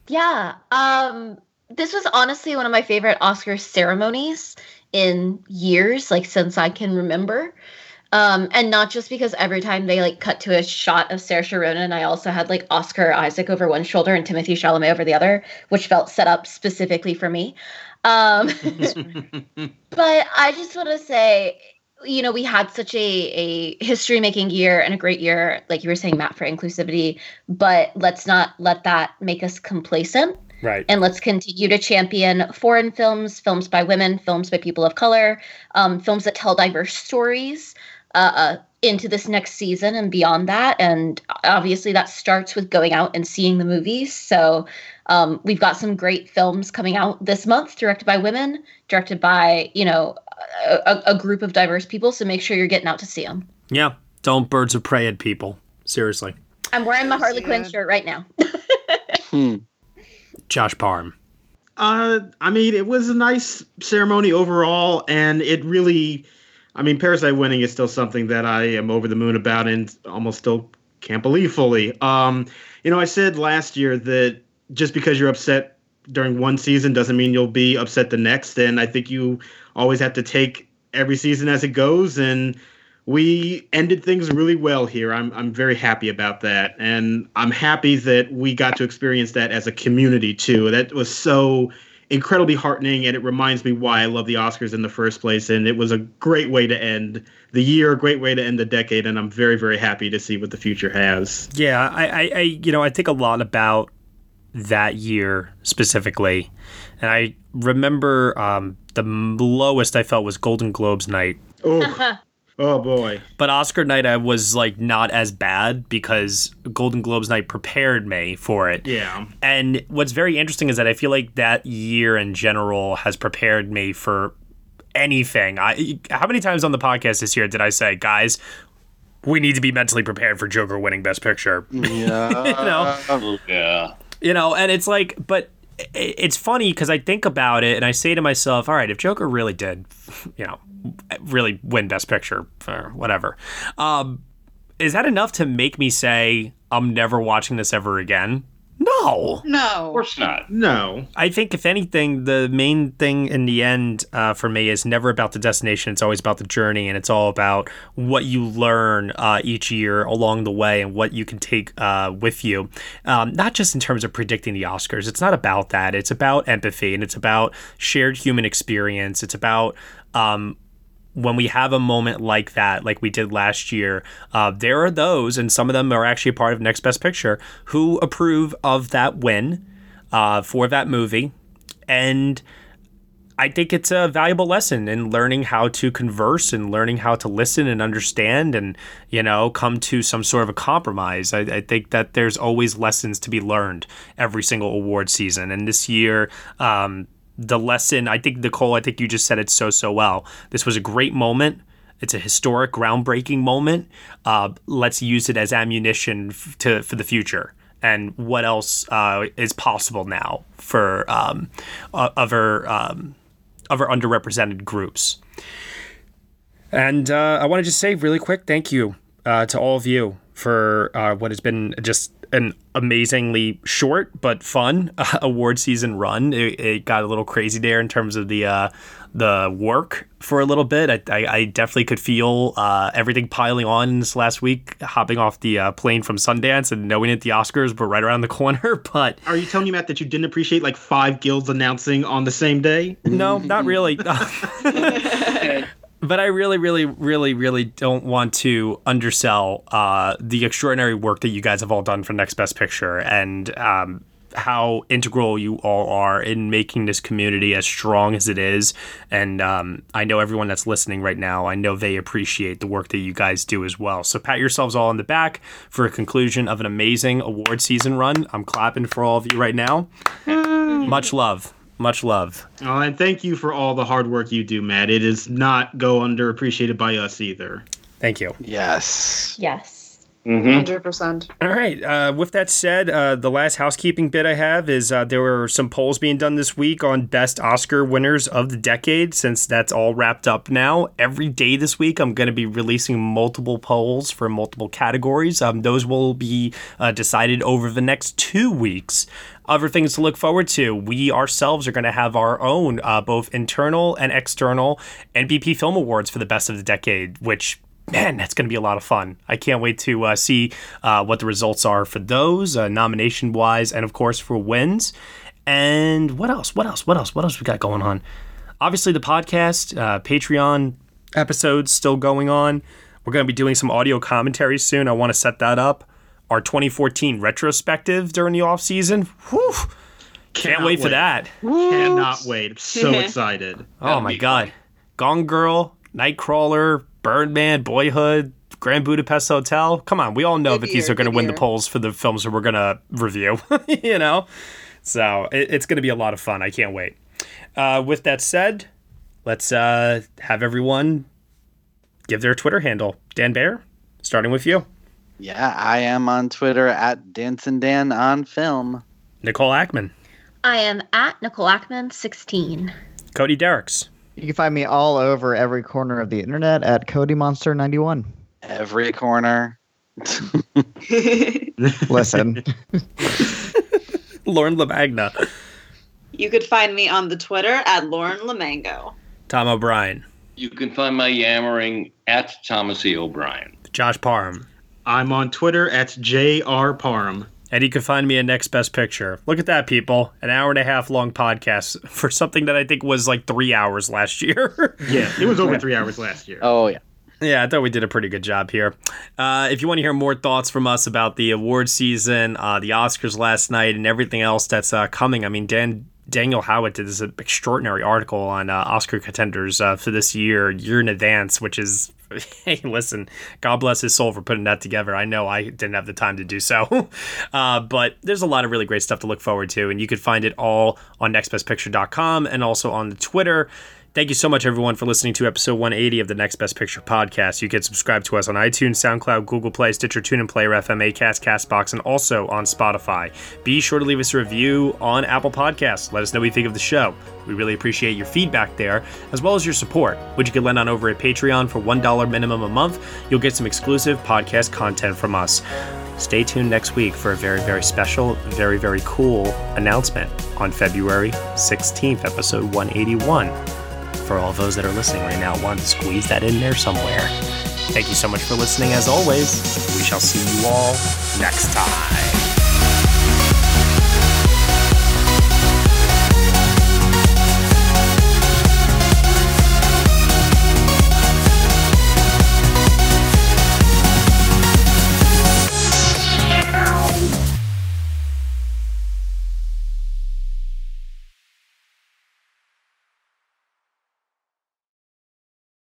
Yeah. Um, this was honestly one of my favorite Oscar ceremonies in years, like since I can remember. Um, and not just because every time they like cut to a shot of Saoirse Ronan, I also had like Oscar Isaac over one shoulder and Timothée Chalamet over the other, which felt set up specifically for me. Um, but I just want to say, you know, we had such a a history making year and a great year, like you were saying, Matt, for inclusivity. But let's not let that make us complacent. Right. And let's continue to champion foreign films, films by women, films by people of color, um, films that tell diverse stories uh, uh, into this next season and beyond that. And obviously, that starts with going out and seeing the movies. So um, we've got some great films coming out this month, directed by women, directed by you know a, a group of diverse people. So make sure you're getting out to see them. Yeah, don't birds of prey at people. Seriously. I'm wearing my Harley Quinn shirt right now. hmm. Josh Parham? Uh, I mean, it was a nice ceremony overall, and it really I mean, Parasite winning is still something that I am over the moon about and almost still can't believe fully. Um, you know, I said last year that just because you're upset during one season doesn't mean you'll be upset the next. And I think you always have to take every season as it goes. And we ended things really well here. I'm I'm very happy about that, and I'm happy that we got to experience that as a community too. That was so incredibly heartening and it reminds me why I love the Oscars in the first place. And it was a great way to end the year, a great way to end the decade. And I'm very, very happy to see what the future has. Yeah, I, I, I you know, I think a lot about that year specifically. And I remember um, the lowest I felt was Golden Globes night. Oh, Oh boy. But Oscar night I was like not as bad because Golden Globes night prepared me for it. Yeah. And what's very interesting is that I feel like that year in general has prepared me for anything. I how many times on the podcast this year did I say, guys, we need to be mentally prepared for Joker winning Best Picture? Yeah. you know? Yeah. You know, and it's like, but it's funny because I think about it and I say to myself, all right, if Joker really did, you know, really win Best Picture or whatever. Um, is that enough to make me say I'm never watching this ever again? No. No. Of course not. No. I think, if anything, the main thing in the end uh, for me is never about the destination. It's always about the journey, and it's all about what you learn uh, each year along the way and what you can take uh, with you. Um, not just in terms of predicting the Oscars. It's not about that. It's about empathy, and it's about shared human experience. It's about um, when we have a moment like that, like we did last year, uh, there are those, and some of them are actually part of Next Best Picture, who approve of that win uh, for that movie. And I think it's a valuable lesson in learning how to converse and learning how to listen and understand and, you know, come to some sort of a compromise. I, I think that there's always lessons to be learned every single award season. And this year, um, the lesson. I think Nicole, I think you just said it so so well. This was a great moment. It's a historic, groundbreaking moment. Uh, let's use it as ammunition f- to for the future. And what else uh, is possible now for um, other um, other underrepresented groups? And uh, I want to just say really quick, thank you uh, to all of you for uh, what has been just an amazingly short but fun uh, award season run. It, it, got a little crazy there in terms of the uh, the work for a little bit. I, I, I definitely could feel uh, everything piling on this last week, hopping off the uh, plane from Sundance and knowing that the Oscars were right around the corner. But are you telling me, Matt, that you didn't appreciate like five guilds announcing on the same day? No, not really. but I really, really, really, really don't want to undersell uh, the extraordinary work that you guys have all done for Next Best Picture. And um, how integral you all are in making this community as strong as it is. And um, I know everyone that's listening right now, I know they appreciate the work that you guys do as well. So pat yourselves all on the back for a conclusion of an amazing award season run. I'm clapping for all of you right now. Much love. Much love. Oh, and thank you for all the hard work you do, Matt. It is not go underappreciated by us either. Thank you. Yes. Yes. Hundred percent. All right. Uh, with that said, uh, the last housekeeping bit I have is uh, there were some polls being done this week on best Oscar winners of the decade. Since that's all wrapped up now, every day this week I'm going to be releasing multiple polls for multiple categories. Um, those will be uh, decided over the next two weeks. Other things to look forward to. We ourselves are going to have our own, uh, both internal and external, NBP Film Awards for the best of the decade, which man, that's going to be a lot of fun. I can't wait to uh, see uh, what the results are for those, uh, nomination wise, and of course for wins. And what else? What else? What else? What else we got going on? Obviously, the podcast, uh, Patreon episodes still going on. We're going to be doing some audio commentary soon. I want to set that up. Our 2014 retrospective during the off season. Whew. Can't Cannot wait for wait. that. Cannot wait. I'm so excited. Oh my god. Gone Girl, Nightcrawler, Birdman, Boyhood, Grand Budapest Hotel. Come on, we all know Good that these are going to good win the polls for the films that we're going to review, you know? So it, it's going to be a lot of fun. I can't wait. Uh, with that said, let's uh, have everyone give their Twitter handle. Dan Bayer, starting with you. Yeah, I am on Twitter at Dancing Dan on Film. Nicole Ackman, I am at Nicole Ackman 16. Cody Dericks, You can find me all over every corner of the internet at Cody Monster 91. Every corner. Listen, Lauren LaMagna, You could find me on the Twitter at Lauren LaMagna. Tom O'Brien, You can find my yammering at Thomas E. O'Brien. Josh Parham, I'm on Twitter at JR Parham. And you can find me at Next Best Picture. Look at that, people. An hour and a half long podcast for something that I think was like three hours last year. Yeah, it was over three hours last year. Oh, yeah. yeah, I thought we did a pretty good job here. Uh, if you want to hear more thoughts from us about the award season, uh, the Oscars last night, and everything else that's uh, coming, I mean, Dan. Daniel Howat did this extraordinary article on uh, Oscar contenders uh, for this year, year in advance, which is, hey, listen, God bless his soul for putting that together. I know I didn't have the time to do so, uh, but there's a lot of really great stuff to look forward to, and you can find it all on nextbestpicture.com and also on the Twitter. Thank you so much, everyone, for listening to episode 180 of the Next Best Picture podcast. You can subscribe to us on iTunes, SoundCloud, Google Play, Stitcher, TuneIn, Player FM, Acast, Castbox, and also on Spotify. Be sure to leave us a review on Apple Podcasts. Let us know what you think of the show. We really appreciate your feedback there, as well as your support, which you can lend on over at Patreon for $1 minimum a month. You'll get some exclusive podcast content from us. Stay tuned next week for a very, very special, very, very cool announcement on February 16th, episode 181 for all those that are listening right now. Want to squeeze that in there somewhere. Thank you so much for listening as always. We shall see you all next time.